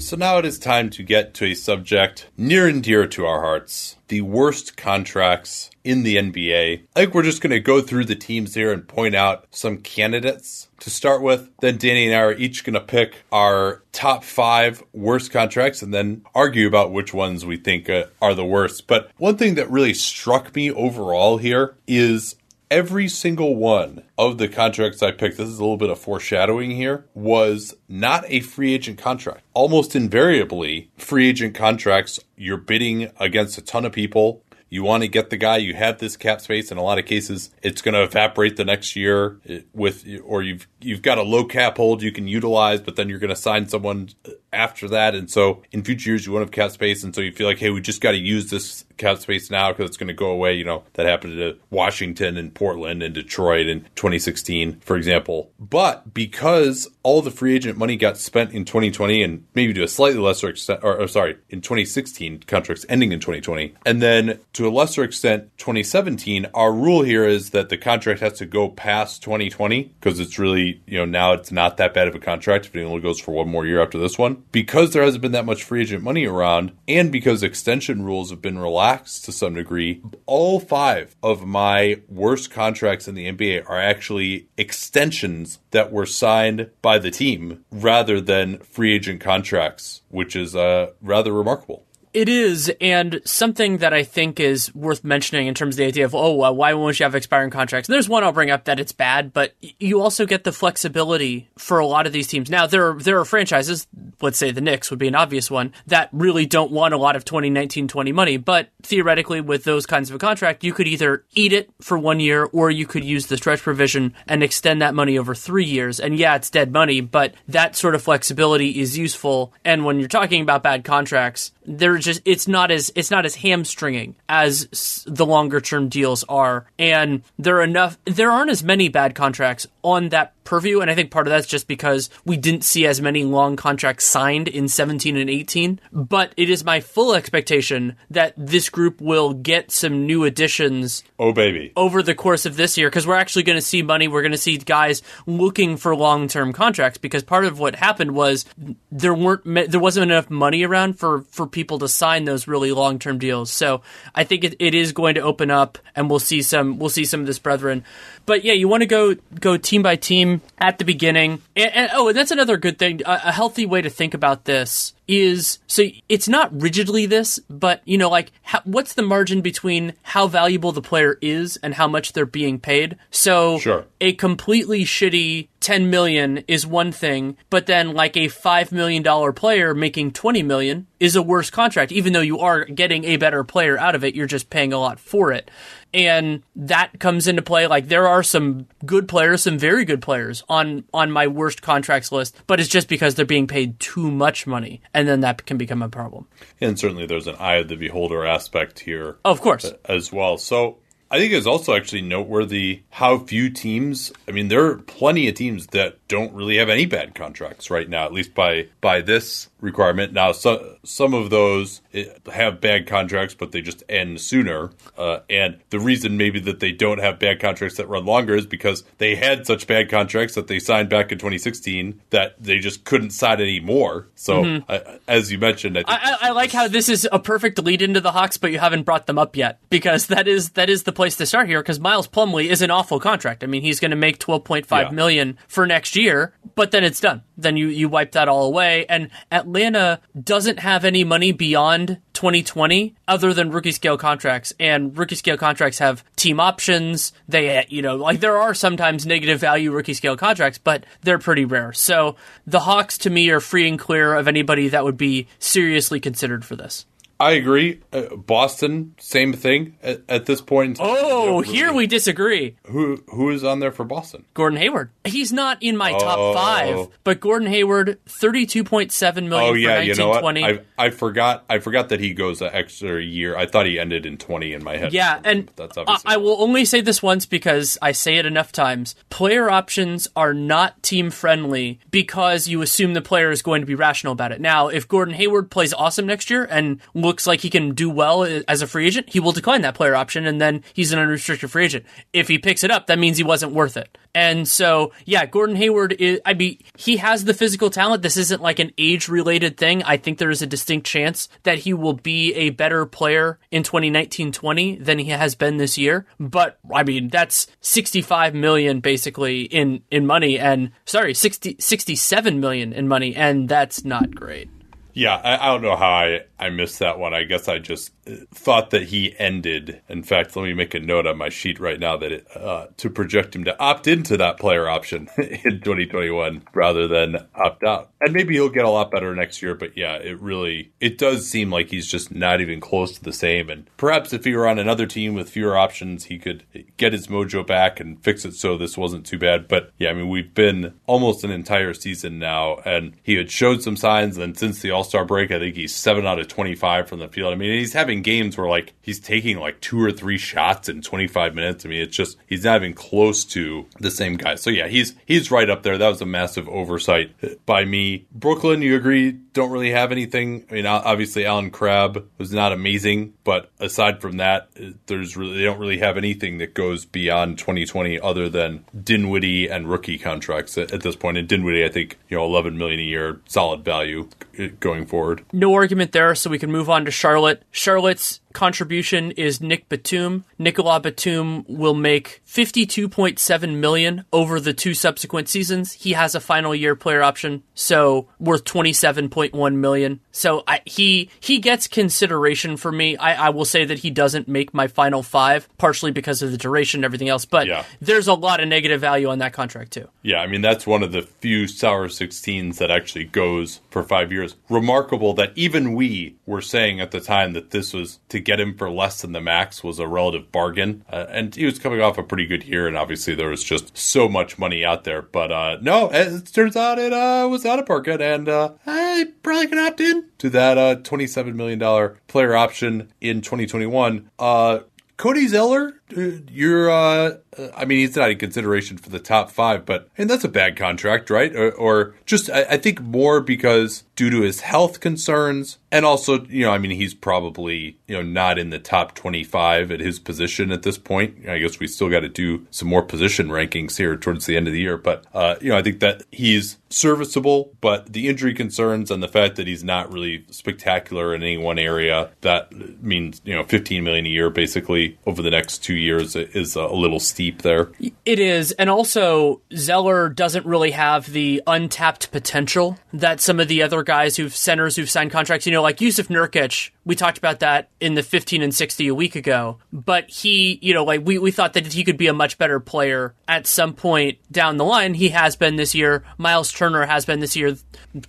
So now it is time to get to a subject near and dear to our hearts the worst contracts in the NBA. I think we're just going to go through the teams here and point out some candidates to start with. Then Danny and I are each going to pick our top five worst contracts and then argue about which ones we think uh, are the worst. But one thing that really struck me overall here is every single one of the contracts I picked, this is a little bit of foreshadowing here, was not a free agent contract. Almost invariably, free agent contracts, you're bidding against a ton of people. You want to get the guy, you have this cap space. In a lot of cases, it's going to evaporate the next year eh, with, or you've, you've got a low cap hold you can utilize, but then you're going to sign someone after that. And so in future years, you won't have cap space. And so you feel like, hey, we just got to use this cap space now because it's going to go away. You know, that happened to Washington and Portland and Detroit in 2016, for example. But because all the free agent money got spent in 2020 and maybe to a slightly lesser extent, or, or sorry, in 2016, contracts ending in 2020. And then to a lesser extent, 2017, our rule here is that the contract has to go past 2020 because it's really, you know, now it's not that bad of a contract if it only goes for one more year after this one. Because there hasn't been that much free agent money around and because extension rules have been relaxed to some degree, all five of my worst contracts in the NBA are actually extensions that were signed by the team rather than free agent contracts, which is uh, rather remarkable. It is, and something that I think is worth mentioning in terms of the idea of, oh, uh, why won't you have expiring contracts? And there's one I'll bring up that it's bad, but you also get the flexibility for a lot of these teams. Now, there are, there are franchises, let's say the Knicks would be an obvious one, that really don't want a lot of 2019-20 money, but theoretically with those kinds of a contract, you could either eat it for one year or you could use the stretch provision and extend that money over three years. And yeah, it's dead money, but that sort of flexibility is useful. And when you're talking about bad contracts, they're just it's not as it's not as hamstringing as the longer term deals are. And there are enough there aren't as many bad contracts on that purview and I think part of that's just because we didn't see as many long contracts signed in 17 and 18 but it is my full expectation that this group will get some new additions oh baby. over the course of this year because we're actually going to see money. We're going to see guys looking for long-term contracts because part of what happened was there weren't there wasn't enough money around for for people to sign those really long-term deals. So I think it, it is going to open up and we'll see some we'll see some of this brethren. But yeah, you want to go go team by team at the beginning. And, and oh, and that's another good thing. A, a healthy way to think about this is so it's not rigidly this, but you know, like how, what's the margin between how valuable the player is and how much they're being paid? So sure. a completely shitty 10 million is one thing, but then like a 5 million dollar player making 20 million is a worse contract even though you are getting a better player out of it, you're just paying a lot for it and that comes into play. Like there are some good players, some very good players on on my worst contracts list, but it's just because they're being paid too much money, and then that can become a problem. And certainly, there's an eye of the beholder aspect here, of course, as well. So I think it's also actually noteworthy how few teams. I mean, there are plenty of teams that don't really have any bad contracts right now, at least by by this requirement. Now, so, some of those eh, have bad contracts, but they just end sooner. Uh, and the reason maybe that they don't have bad contracts that run longer is because they had such bad contracts that they signed back in 2016 that they just couldn't sign any more. So, mm-hmm. uh, as you mentioned, I, I, I like how this is a perfect lead into the Hawks, but you haven't brought them up yet because that is that is the place to start here because Miles Plumlee is an awful contract. I mean, he's going to make twelve point five yeah. million for next year, but then it's done. Then you you wipe that all away, and Atlanta doesn't have any money beyond 2020 other than rookie scale contracts, and rookie scale contracts have team options. They you know like there are sometimes negative value rookie scale contracts, but they're pretty rare. So the Hawks to me are free and clear of anybody that would be seriously considered for this. I agree. Uh, Boston, same thing at, at this point. Oh, here we disagree. Who who is on there for Boston? Gordon Hayward. He's not in my top oh. five, but Gordon Hayward, thirty-two point seven million. Oh yeah, you know what? I, I forgot. I forgot that he goes an extra year. I thought he ended in twenty in my head. Yeah, and that's obviously I, I will only say this once because I say it enough times. Player options are not team friendly because you assume the player is going to be rational about it. Now, if Gordon Hayward plays awesome next year and looks like he can do well as a free agent, he will decline that player option and then he's an unrestricted free agent. If he picks it up, that means he wasn't worth it. And so, yeah, Gordon Hayward is, I mean, he has the physical talent. This isn't like an age related thing. I think there is a distinct chance that he will be a better player in 2019 20 than he has been this year. But, I mean, that's 65 million basically in, in money and, sorry, 60, 67 million in money, and that's not great. Yeah, I, I, don't know how I, I missed that one. I guess I just uh, thought that he ended. In fact, let me make a note on my sheet right now that it, uh, to project him to opt into that player option in 2021 rather than opt out. And maybe he'll get a lot better next year. But yeah, it really it does seem like he's just not even close to the same. And perhaps if he were on another team with fewer options, he could get his mojo back and fix it so this wasn't too bad. But yeah, I mean we've been almost an entire season now, and he had showed some signs. And since the All Star break, I think he's seven out of 25 from the field. I mean, he's having games where like he's taking like two or three shots in 25 minutes. I mean, it's just he's not even close to the same guy. So yeah, he's he's right up there. That was a massive oversight by me. Brooklyn, you agree? Don't really have anything. I mean, obviously Allen Crabbe was not amazing, but aside from that, there's really they don't really have anything that goes beyond 2020 other than Dinwiddie and rookie contracts at, at this point. And Dinwiddie, I think you know, 11 million a year, solid value going forward. No argument there, so we can move on to Charlotte. Charlotte's contribution is Nick Batum. Nicolas Batum will make 52.7 million over the two subsequent seasons. He has a final year player option, so worth 27.1 million. So I, he he gets consideration for me. I, I will say that he doesn't make my final five, partially because of the duration and everything else. But yeah. there's a lot of negative value on that contract too. Yeah, I mean that's one of the few sour 16s that actually goes for five years. Remarkable that even we were saying at the time that this was to get him for less than the max was a relative bargain. Uh, and he was coming off a pretty good year, and obviously there was just so much money out there. But uh, no, it turns out it uh, was out of pocket, and uh, I probably can opt in to that uh, $27 million player option in 2021. Uh, Cody Zeller, you're, uh, I mean, he's not in consideration for the top five, but and that's a bad contract, right? Or, or just, I, I, think more because due to his health concerns, and also, you know, I mean, he's probably, you know, not in the top 25 at his position at this point. I guess we still got to do some more position rankings here towards the end of the year, but, uh, you know, I think that he's serviceable, but the injury concerns and the fact that he's not really spectacular in any one area, that means, you know, 15 million a year basically over the next two years is a little steep there. It is. And also, Zeller doesn't really have the untapped potential that some of the other guys who've centers who've signed contracts, you know, like Jusuf Nurkic, we talked about that in the 15 and 60 a week ago. But he, you know, like we, we thought that he could be a much better player at some point down the line. He has been this year. Miles Turner has been this year.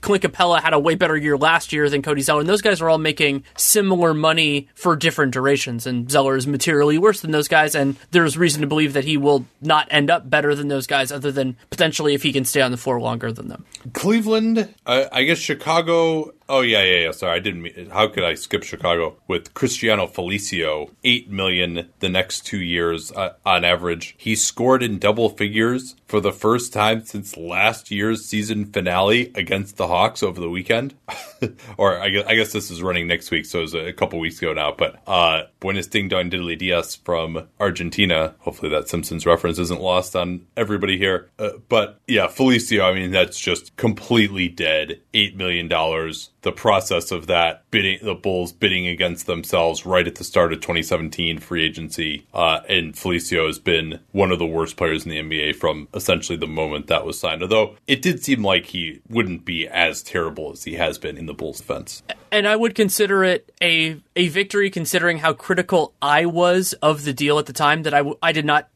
Clint Capela had a way better year last year than Cody Zeller. And those guys are all making similar money for different durations. And Zeller is materially worse than those guys. And there's reason to believe that he will not end up better than those guys, other than potentially if he can stay on the floor longer than them. Cleveland, uh, I guess Chicago Oh yeah, yeah, yeah. Sorry, I didn't. Mean, how could I skip Chicago with Cristiano Felicio? Eight million the next two years uh, on average. He scored in double figures for the first time since last year's season finale against the Hawks over the weekend. or I guess, I guess, this is running next week, so it was a couple weeks ago now. But uh, Buenos Ding Dong Diddly Diaz from Argentina. Hopefully that Simpsons reference isn't lost on everybody here. Uh, but yeah, Felicio. I mean, that's just completely dead. Eight million dollars the process of that bidding, the Bulls bidding against themselves right at the start of 2017 free agency. Uh, and Felicio has been one of the worst players in the NBA from essentially the moment that was signed. Although it did seem like he wouldn't be as terrible as he has been in the Bulls' defense. And I would consider it a a victory considering how critical I was of the deal at the time. That I w- I did not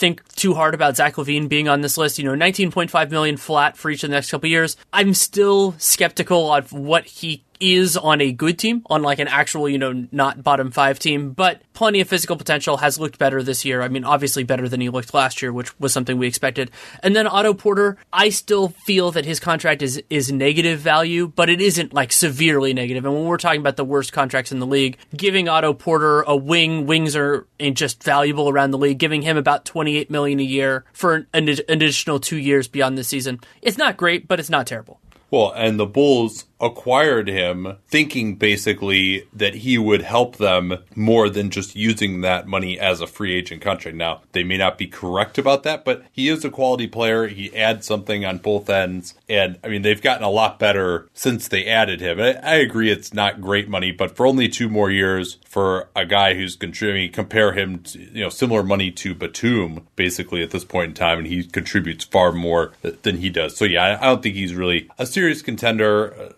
think too hard about Zach LaVine being on this list. You know, 19.5 million flat for each of the next couple years. I'm still skeptical of what he is on a good team, on like an actual, you know, not bottom five team, but plenty of physical potential, has looked better this year. I mean, obviously better than he looked last year, which was something we expected. And then Otto Porter, I still feel that his contract is, is negative value, but it isn't like severely negative. And when we're talking about the worst contracts in the league, giving Otto Porter a wing, wings are just valuable around the league, giving him about 28 million a year for an additional two years beyond this season. It's not great, but it's not terrible. Well, and the Bulls acquired him thinking basically that he would help them more than just using that money as a free agent contract. Now, they may not be correct about that, but he is a quality player. He adds something on both ends. And I mean, they've gotten a lot better since they added him. I, I agree it's not great money, but for only two more years for a guy who's contributing, compare him to, you know, similar money to Batum basically at this point in time, and he contributes far more than he does. So yeah, I don't think he's really a serious contender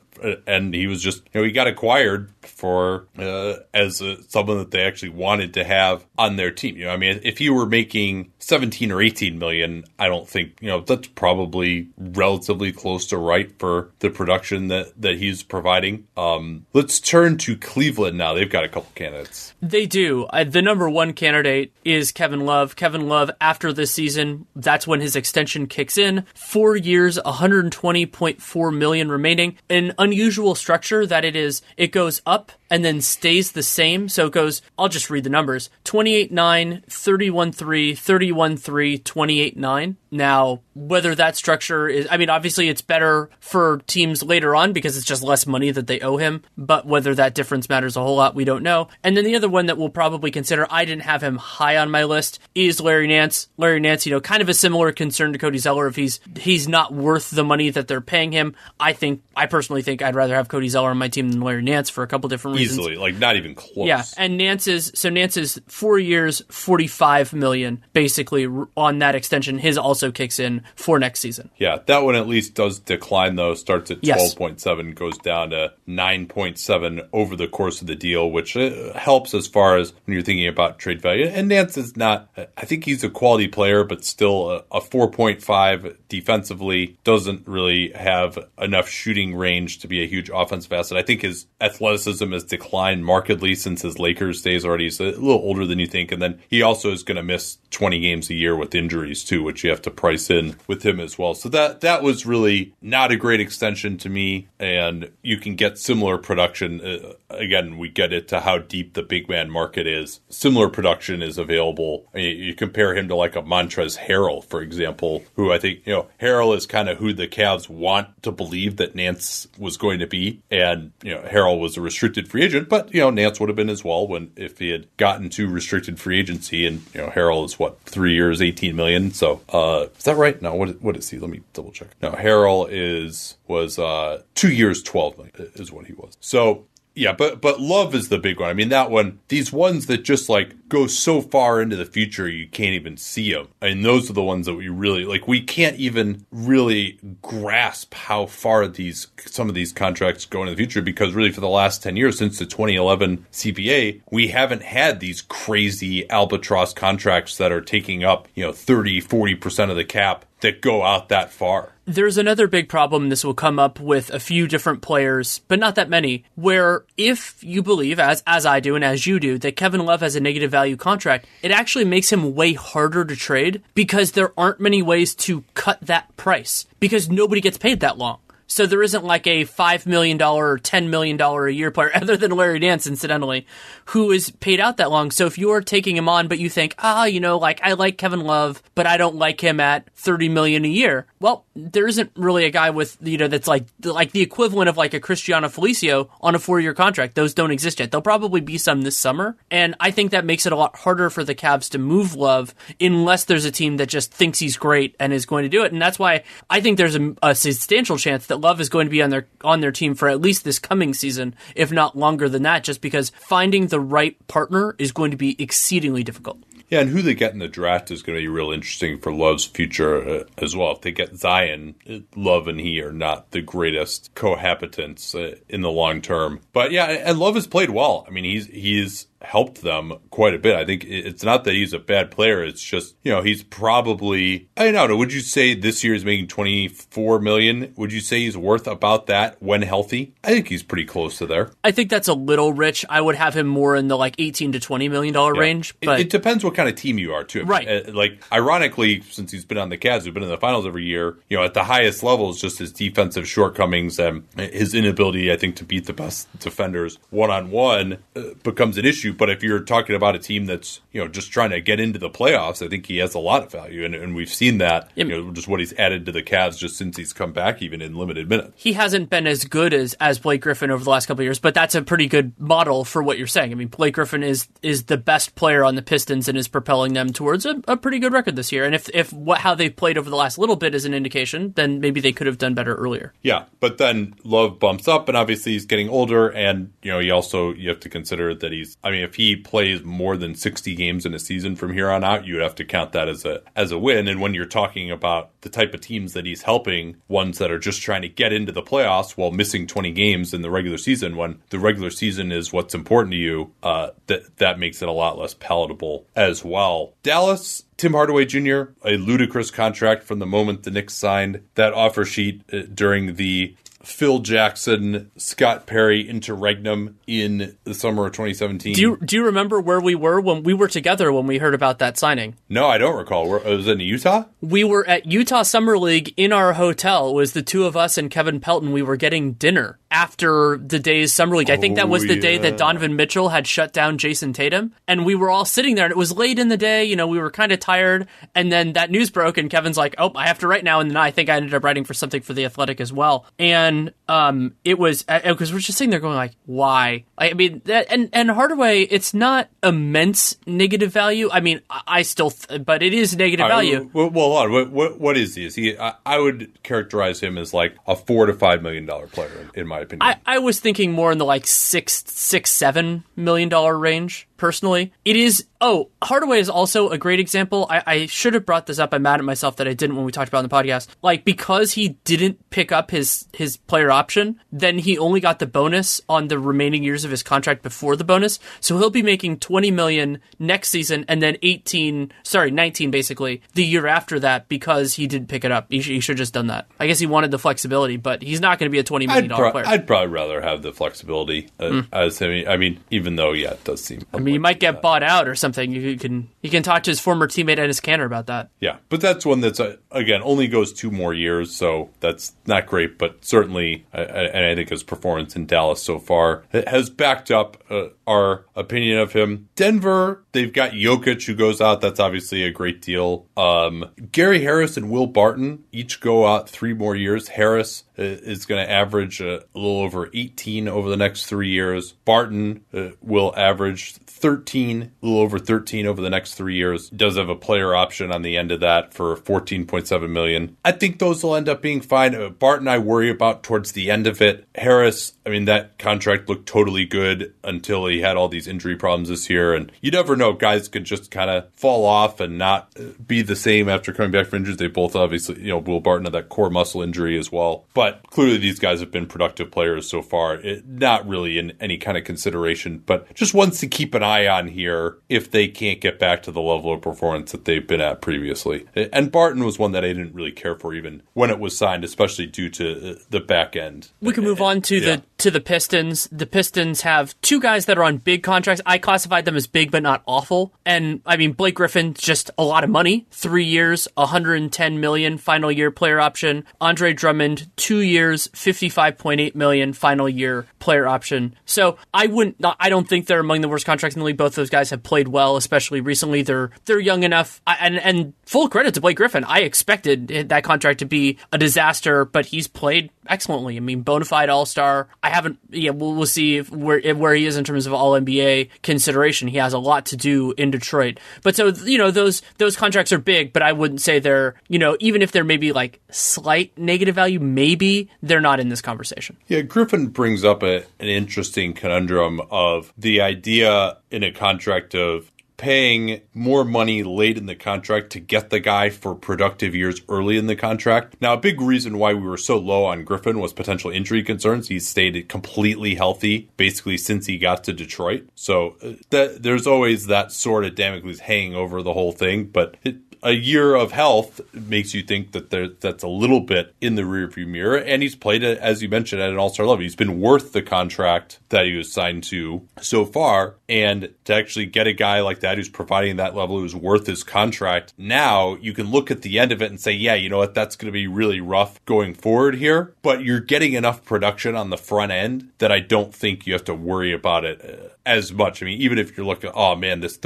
and he was just you know he got acquired for uh, as a, someone that they actually wanted to have on their team. You know, I mean, if he were making 17 or 18 million, I don't think, you know, that's probably relatively close to right for the production that, that he's providing. Um, let's turn to Cleveland now. They've got a couple candidates. They do. Uh, the number one candidate is Kevin Love. Kevin Love, after this season, that's when his extension kicks in. Four years, 120.4 million remaining. An unusual structure that it is, it goes up and then stays the same. So it goes, I'll just read the numbers 28 9, 31 3, 31 3, 28 9. Now, whether that structure is, I mean, obviously it's better for teams later on because it's just less money that they owe him, but whether that difference matters a whole lot, we don't know. And then the other one that we'll probably consider, I didn't have him high on my list, is Larry Nance. Larry Nance, you know, kind of a similar concern to Cody Zeller if he's he's not worth the money that they're paying him. I think I personally think I'd rather have Cody Zeller on my team than Larry Nance for a couple different reasons. Easily, like not even close. Yeah, and Nance's so Nance's four years, forty five million basically on that extension. His also kicks in for next season. Yeah, that one at least does decline though. Starts at twelve point seven, goes down to nine point seven over the course of the deal, which uh, helps as far as when you're thinking about trade value. And Nance is not. I think he's a quality player, but still a, a four point five defensively doesn't really have enough shooting range to be a huge offensive asset. I think his athleticism has declined markedly since his Lakers days. Already, he's a little older than you think, and then he also is going to miss twenty games a year with injuries too, which you have to price in with him as well. So that that was really not a great extension to me, and you can get similar production. Uh, again, we get it to how deep the big man market is. Similar production is available. Mean, you compare him to like a Montrezl Harrell, for example, who I think you know Harrell is kind of who the Cavs want to believe that Nance was going to be, and you know Harrell was a restricted free agent, but you know Nance would have been as well when if he had gotten to restricted free agency, and you know Harrell is what three years, eighteen million. So uh, is that right? No, what what is he? Let me double check. No, Harrell is was uh, two years, twelve million is what he was. So yeah, but but love is the big one. I mean, that one. These ones that just like go so far into the future you can't even see them. And those are the ones that we really like. We can't even really grasp how far these some of these contracts go into the future because really for the last ten years since the 2011 CBA, we haven't had these crazy albatross contracts that are taking up you know 30, 40 percent of the cap that go out that far. There's another big problem. This will come up with a few different players, but not that many. Where if you believe, as as I do and as you do, that Kevin Love has a negative value contract, it actually makes him way harder to trade because there aren't many ways to cut that price because nobody gets paid that long. So there isn't like a five million dollar or ten million dollar a year player, other than Larry Nance, incidentally, who is paid out that long. So if you're taking him on, but you think, ah, you know, like I like Kevin Love, but I don't like him at thirty million a year. Well, there isn't really a guy with you know that's like like the equivalent of like a Cristiano Felicio on a four year contract. Those don't exist yet. There'll probably be some this summer, and I think that makes it a lot harder for the Cavs to move Love unless there's a team that just thinks he's great and is going to do it. And that's why I think there's a, a substantial chance that Love is going to be on their on their team for at least this coming season, if not longer than that. Just because finding the right partner is going to be exceedingly difficult. Yeah, and who they get in the draft is going to be real interesting for Love's future uh, as well. If they get Zion, uh, Love and he are not the greatest cohabitants uh, in the long term. But yeah, and Love has played well. I mean, he's he's helped them quite a bit. I think it's not that he's a bad player. It's just, you know, he's probably, I don't know, would you say this year is making 24 million? Would you say he's worth about that when healthy? I think he's pretty close to there. I think that's a little rich. I would have him more in the like 18 to 20 million dollar Yeah. range, It- but it, depends what kind of team you are too. Right. Uh, like ironically, since he's been on the Cavs, who've been in the finals every year, you know, at the highest levels, just his defensive shortcomings and his inability, I think, to beat the best defenders one on one becomes an issue. But if you're talking about a team that's you know just trying to get into the playoffs, I think he has a lot of value, and, and we've seen that. Yeah. You know, just what he's added to the Cavs just since he's come back, even in limited minutes. he hasn't been as good as as Blake Griffin over the last couple of years, but that's a pretty good model for what you're saying. I mean, Blake Griffin is is the best player on the Pistons and is propelling them towards a, a pretty good record this year. And if if what how they've played over the last little bit is an indication, then maybe they could have done better earlier. Yeah, but then Love bumps up, and obviously he's getting older, and you know, you also you have to consider that he's. I mean, if he plays more than 60 games in a season from here on out, you would have to count that as a as a win. And when you're talking about the type of teams that he's helping, ones that are just trying to get into the playoffs while missing 20 games in the regular season, when the regular season is what's important to you, uh, that that makes it a lot less palatable as well. Dallas Tim Hardaway Jr., a ludicrous contract from the moment the Knicks signed that offer sheet uh, during the Phil Jackson, Scott Perry interregnum in the summer of 2017. Do you do you remember where we were when we were together when we heard about that signing? No, I don't recall. Where, uh, was it in Utah? We were at Utah Summer League in our hotel. It was the two of us and Kevin Pelton. We were getting dinner after the day's Summer League. I think that was the Oh, day that. Donovan Mitchell had shut down Jayson Tatum, and we were all sitting there. And it was late in the day. You know, we were kind of tired. And then that news broke, and Kevin's like, "Oh, I have to write now." And then I think I ended up writing for something for the Athletic as well. And um, it was because we're just sitting there going like, "Why?" I mean, that and and Hardaway, it's not immense negative value. I mean, I, I still, th- but it is negative value. Well, well, hold on. What, what, what is he? Is he? I, I would characterize him as like a four to five million dollar player, in, in my opinion. I, I was thinking more in the like six, six, seven million dollar range. Personally, it is. Oh, Hardaway is also a great example. I, I should have brought this up. I'm mad at myself that I didn't when we talked about it in the podcast. Like because he didn't pick up his his player option, then he only got the bonus on the remaining years of his contract before the bonus. So he'll be making 20 million next season, and then 18, sorry, 19 basically the year after that because he didn't pick it up. He, sh- he should have just done that. I guess he wanted the flexibility, but he's not going to be a 20 million I'd, pro- player. I'd probably rather have the flexibility uh, as I mean, I mean, even though yeah, it does seem. I mean, you might get bought out or something. You can you can talk to his former teammate Enes Kanter about that. Yeah, but that's one that's uh, again only goes two more years, so that's not great. But certainly, uh, and I think his performance in Dallas so far has backed up uh, our opinion of him. Denver, they've got Jokic who goes out. That's obviously a great deal. Um, Gary Harris and Will Barton each go out three more years. Harris uh, is going to average uh, a little over 18 over the next three years. Barton uh, will average 13, a little over 13 over the next three years. Does have a player option on the end of that for 14.7 million. I think those will end up being fine. Uh, Barton, I worry about towards the end of it. Harris, I mean, that contract looked totally good until he had all these injury problems this year. And you never know, guys could just kind of fall off and not uh, be the same after coming back from injuries. They both obviously, you know, Will Barton had that core muscle injury as well. But clearly, these guys have been productive players so far. It, not really in any kind of consideration, but just ones to keep an eye on here if they can't get back to the level of performance that they've been at previously. And Barton was one that I didn't really care for even when it was signed, especially due to uh, the back end. We can move on to Yeah. the to the Pistons. The Pistons have two guys that are on big contracts. I classified them as big but not awful. And I mean Blake Griffin just a lot of money. 3 years, 110 million final year player option. Andre Drummond 2 years, 55.8 million final year player option. So, I wouldn't I don't think they're among the worst contracts in the league. Both those guys have played well, especially recently. They're they're young enough and and full credit to Blake Griffin. I expected that contract to be a disaster, but he's played excellently. I mean, bona fide All Star. I haven't. Yeah, we'll, we'll see if where if where he is in terms of All NBA consideration. He has a lot to do in Detroit. But so you know those those contracts are big, but I wouldn't say they're you know even if they're maybe like slight negative value, maybe they're not in this conversation. Yeah, Griffin brings up a, an interesting conundrum of the idea in a contract of paying more money late in the contract to get the guy for productive years early in the contract. Now, a big reason why we were so low on Griffin was potential injury concerns. He's stayed completely healthy basically since he got to Detroit. So uh, that, there's always that sort of Damocles hanging over the whole thing, but it, a year of health makes you think that there, that's a little bit in the rearview mirror. And he's played it, as you mentioned, at an all star level. He's been worth the contract that he was signed to so far. And to actually get a guy like that who's providing that level, who's worth his contract, now you can look at the end of it and say, yeah, you know what, that's going to be really rough going forward here. But you're getting enough production on the front end that I don't think you have to worry about it uh, as much. I mean, even if you're looking, oh man, this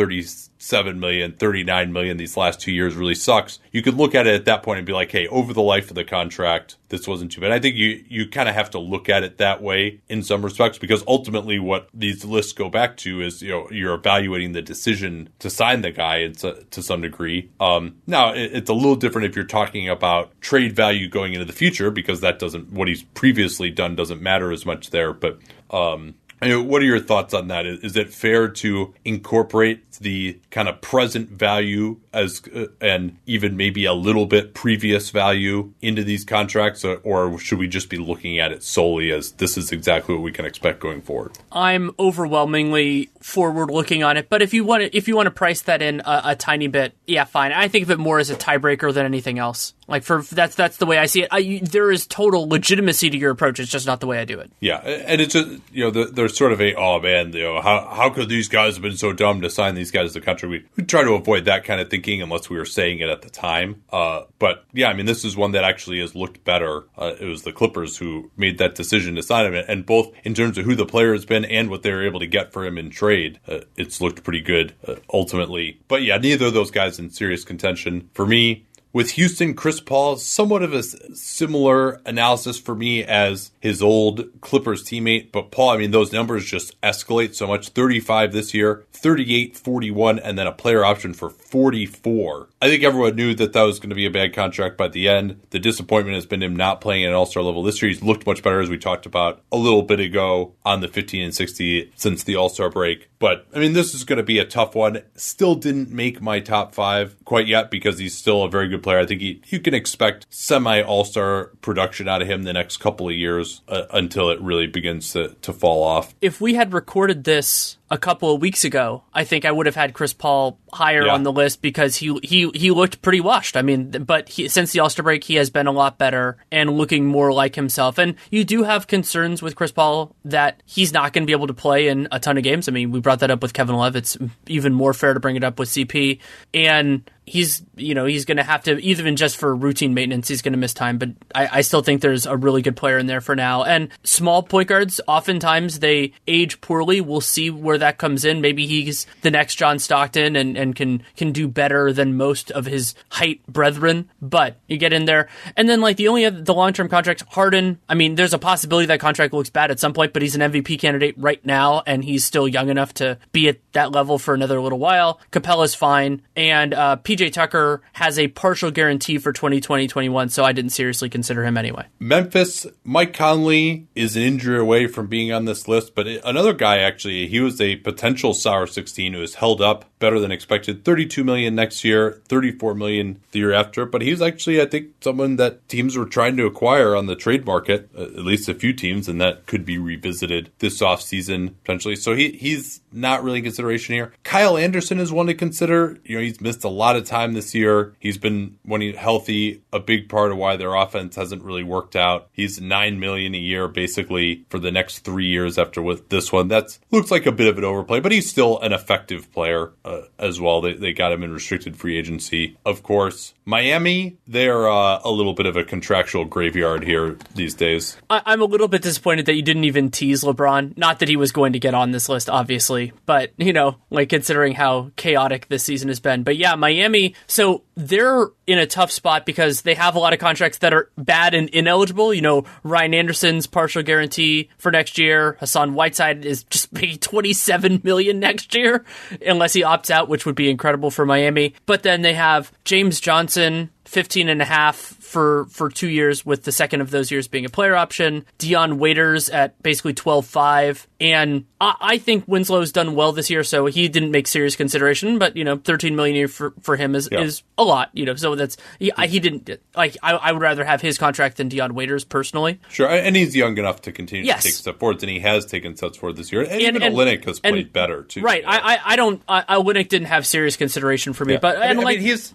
37 million, 39 million these last two years really sucks. You could look at it at that point and be like, hey, over the life of the contract, this wasn't too bad. I think you, you kind of have to look at it that way in some respects because ultimately what these lists go back to is, you know, you're evaluating the decision to sign the guy and to, to some degree. Um, now it, it's a little different if you're talking about trade value going into the future because that doesn't, what he's previously done doesn't matter as much there, but, um, Mean, what are your thoughts on that? Is, is, it fair to incorporate the kind of present value as uh, and even maybe a little bit previous value into these contracts, or, or should we just be looking at it solely as this is exactly what we can expect going forward? I'm overwhelmingly forward looking on it, but if you want to, if you want to price that in a, a tiny bit, yeah, fine. I think of it more as a tiebreaker than anything else. Like for that's that's the way I see it. I, there is total legitimacy to your approach. It's just not the way I do it. Yeah, and it's just you know there's sort of a oh man, you know how how could these guys have been so dumb to sign these guys to the country? We we try to avoid that kind of thinking unless we were saying it at the time. Uh, but yeah, I mean this is one that actually has looked better. Uh, it was the Clippers who made that decision to sign him, and both in terms of who the player has been and what they were able to get for him in trade, uh, it's looked pretty good uh, ultimately. But yeah, neither of those guys in serious contention for me with Houston, Chris Paul, somewhat of a similar analysis for me as his old Clippers teammate. But Paul, I mean, those numbers just escalate so much 35 this year, 38, 41, and then a player option for 44. I think everyone knew that that was going to be a bad contract by the end. The disappointment has been him not playing at all star level this year. He's looked much better, as we talked about a little bit ago on the 15 and 60 since the all star break. But I mean, this is going to be a tough one. Still didn't make my top five quite yet because he's still a very good player. I think he, you can expect semi All Star production out of him the next couple of years uh, until it really begins to, to fall off. If we had recorded this a couple of weeks ago, I think I would have had Chris Paul higher yeah. on the list because he he he looked pretty washed. I mean, but he, since the All Star break, he has been a lot better and looking more like himself. And you do have concerns with Chris Paul that he's not going to be able to play in a ton of games. I mean, we brought that up with Kevin Love. It's even more fair to bring it up with CP. And he's you know he's going to have to even just for routine maintenance he's going to miss time but I, I, still think there's a really good player in there for now. And small point guards oftentimes they age poorly. We'll see where that comes in. Maybe he's the next john stockton and, and can can do better than most of his height brethren but you get in there. And then like the only other, the long-term contracts harden i mean there's a possibility that contract looks bad at some point but he's an mvp candidate right now and he's still young enough to be at that level for another little while. Capela's fine. And uh, PJ Tucker has a partial guarantee for 2020 21, so I didn't seriously consider him anyway. Memphis, Mike Conley is an injury away from being on this list, but another guy actually, he was a potential sour 16 who was held up better than expected. 32 million next year, 34 million the year after, but he's actually, I think, someone that teams were trying to acquire on the trade market, uh, at least a few teams, and that could be revisited this offseason potentially. So he, he's not really in consideration here. Kyle Anderson is one to consider. You know, he's missed a lot of time this year. He's been, when he's healthy, a big part of why their offense hasn't really worked out. He's nine million a year basically for the next three years after with this one. That's looks like a bit of an overplay, but he's still an effective player uh, as well. They, they got him in restricted free agency, of course. Miami, they're uh, a little bit of a contractual graveyard here these days. I, I'm a little bit disappointed that you didn't even tease LeBron. Not that he was going to get on this list, obviously, but you know, like considering how chaotic this season has been. But yeah, Miami. So they're in a tough spot because they have a lot of contracts that are bad and ineligible. You know, Ryan Anderson's partial guarantee for next year. Hassan Whiteside is just paying 27 million next year unless he opts out, which would be incredible for Miami. But then they have James Johnson, 15 and a half for for two years, with the second of those years being a player option. Dion Waiters at basically 12-5. And I, I, think Winslow's done well this year, so he didn't make serious consideration. But you know, 13 million a year for, for him is, yeah. is a lot. You know, so that's he, I, he didn't like. I, I, would rather have his contract than Dion Waiters personally. Sure, and he's young enough to continue yes. to take steps forward, and he has taken steps forward this year. And, and even and, Olynyk has played and, better too. Right, I, I don't. I, Olynyk didn't have serious consideration for me, yeah. but and I like mean, he's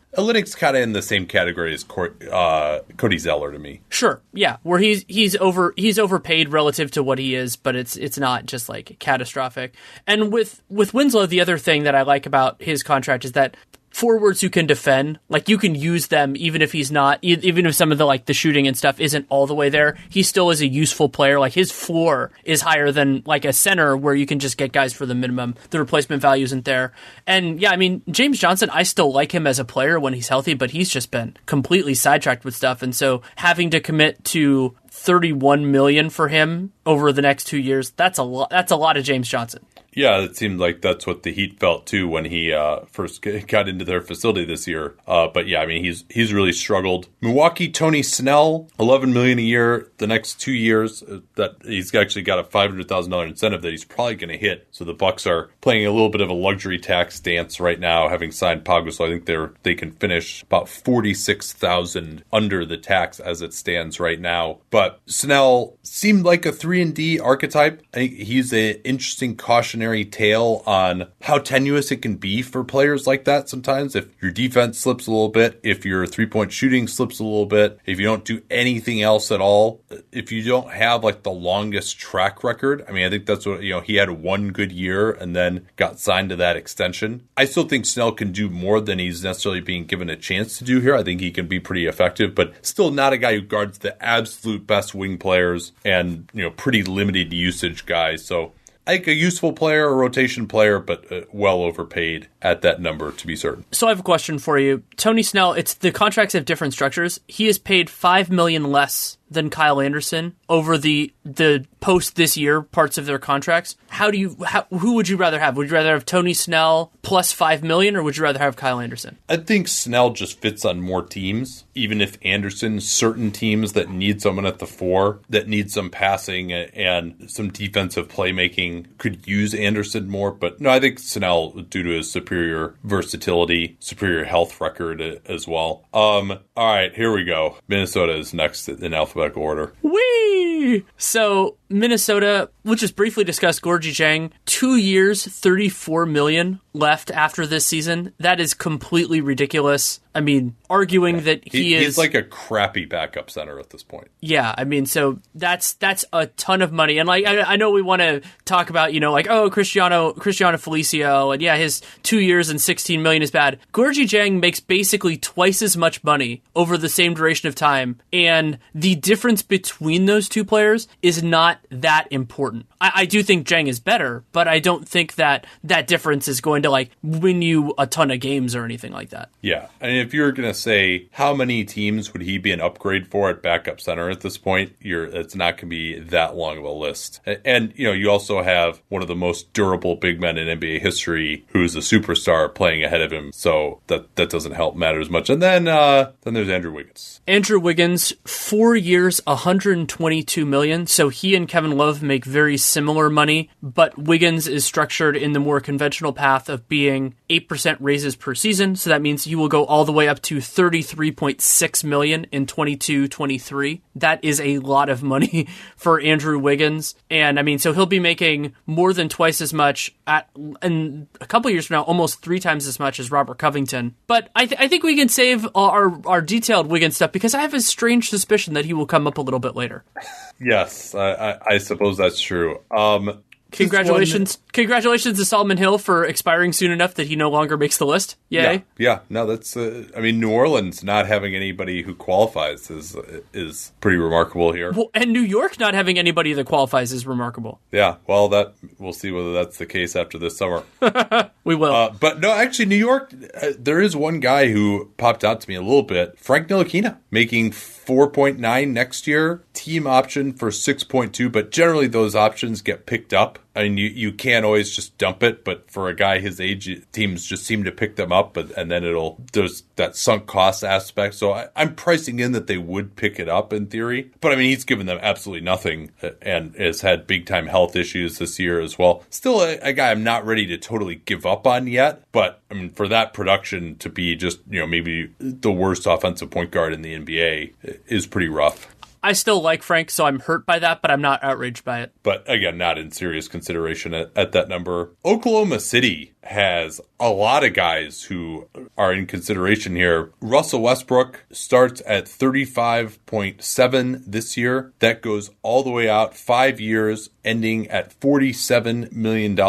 kind of in the same category as uh, Cody Zeller to me. Sure, yeah, where he's he's over he's overpaid relative to what he is, but it's it's not just like catastrophic. And with with Winslow, the other thing that I like about his contract is that forwards who can defend like you can use them even if he's not even if some of the like the shooting and stuff isn't all the way there he still is a useful player. Like his floor is higher than like a center where you can just get guys for the minimum. The replacement value isn't there. And yeah i mean james johnson i still like him as a player when he's healthy but he's just been completely sidetracked with stuff. And so having to commit to 31 million for him over the next two years. That's a lot. That's a lot of James Johnson. Yeah, it seemed like that's what the Heat felt too when he uh, first got into their facility this year. Uh, but yeah, I mean he's he's really struggled. Milwaukee, Tony Snell, eleven million a year the next two years. Uh, that he's actually got a five hundred thousand dollar incentive that he's probably going to hit. So the Bucks are playing a little bit of a luxury tax dance right now, having signed Pau Gasol. So I think they're they can finish about forty six thousand under the tax as it stands right now. But Snell seemed like a three and D archetype. I think he's an interesting cautionary tale on how tenuous it can be for players like that sometimes. If your defense slips a little bit, if your three point shooting slips a little bit, if you don't do anything else at all, if you don't have like the longest track record, I mean, I think that's what, you know, he had one good year and then got signed to that extension. I still think Snell can do more than he's necessarily being given a chance to do here. I think he can be pretty effective, but still not a guy who guards the absolute best wing players and, you know, pretty limited usage guys. So like a useful player, a rotation player, but uh, well overpaid at that number to be certain. So I have a question for you, Tony Snell. It's the contracts have different structures. He is paid five million less than Kyle Anderson over the the post this year parts of their contracts. How do you how, who would you rather have? Would you rather have Tony Snell plus 5 million or would you rather have Kyle Anderson? I think Snell just fits on more teams even if Anderson certain teams that need someone at the 4 that need some passing and some defensive playmaking could use Anderson more, but no, I think Snell due to his superior versatility, superior health record as well. Um all right, here we go. Minnesota is next in alphabetical order. Whee! So Minnesota, we'll just briefly discuss Gorgui Dieng. Two years, thirty-four million left after this season. That is completely ridiculous. I mean, arguing that he, he is he's like a crappy backup center at this point. Yeah, I mean, so that's that's a ton of money, and like I, I know we want to talk about you know like oh Cristiano Cristiano Felicio, and yeah, his two years and sixteen million is bad. Gorgui Dieng makes basically twice as much money over the same duration of time, and the difference between those two players is not that important. I, I do think Dieng is better, but I don't think that that difference is going to like win you a ton of games or anything like that. Yeah, I mean, if you're gonna say how many teams would he be an upgrade for at backup center at this point, you're it's not gonna be that long of a list. And you know, you also have one of the most durable big men in NBA history who's a superstar playing ahead of him, so that that doesn't help matter as much. And then uh, then there's Andrew Wiggins. Andrew Wiggins, four years, 122 million. So he and Kevin Love make very similar money, but Wiggins is structured in the more conventional path of being 8% raises per season. So that means you will go all the way up to 33.6 million in 22-23. That is a lot of money for Andrew Wiggins. And I mean, so he'll be making more than twice as much at in a couple years from now, almost three times as much as Robert Covington. But I, th- I think we can save our our detailed Wiggins stuff because I have a strange suspicion that he will come up a little bit later. Yes, I, I, I suppose that's true. Um, Congratulations! Congratulations to Solomon Hill for expiring soon enough that he no longer makes the list. Yay! Yeah, yeah. no, that's. Uh, I mean, New Orleans not having anybody who qualifies is is pretty remarkable here. Well, and New York not having anybody that qualifies is remarkable. Yeah, well, that we'll see whether that's the case after this summer. we will. Uh, but no, actually, New York. Uh, there is one guy who popped out to me a little bit. Frank Ntilikina making 4.9 next year, team option for 6.2, but generally those options get picked up. I mean, you, you can't always just dump it, but for a guy his age, teams just seem to pick them up, but, and then it'll, there's that sunk cost aspect. So I, am pricing in that they would pick it up in theory, but I mean, he's given them absolutely nothing and has had big time health issues this year as well. Still a, a guy I'm not ready to totally give up on yet, but I mean, for that production to be just, you know, maybe the worst offensive point guard in the NBA is pretty rough. I still like Frank, so I'm hurt by that, but I'm not outraged by it. But again, not in serious consideration at, at that number. Oklahoma City has a lot of guys who are in consideration here. Russell Westbrook starts at 35.7 this year. That goes all the way out five years, ending at $47 million,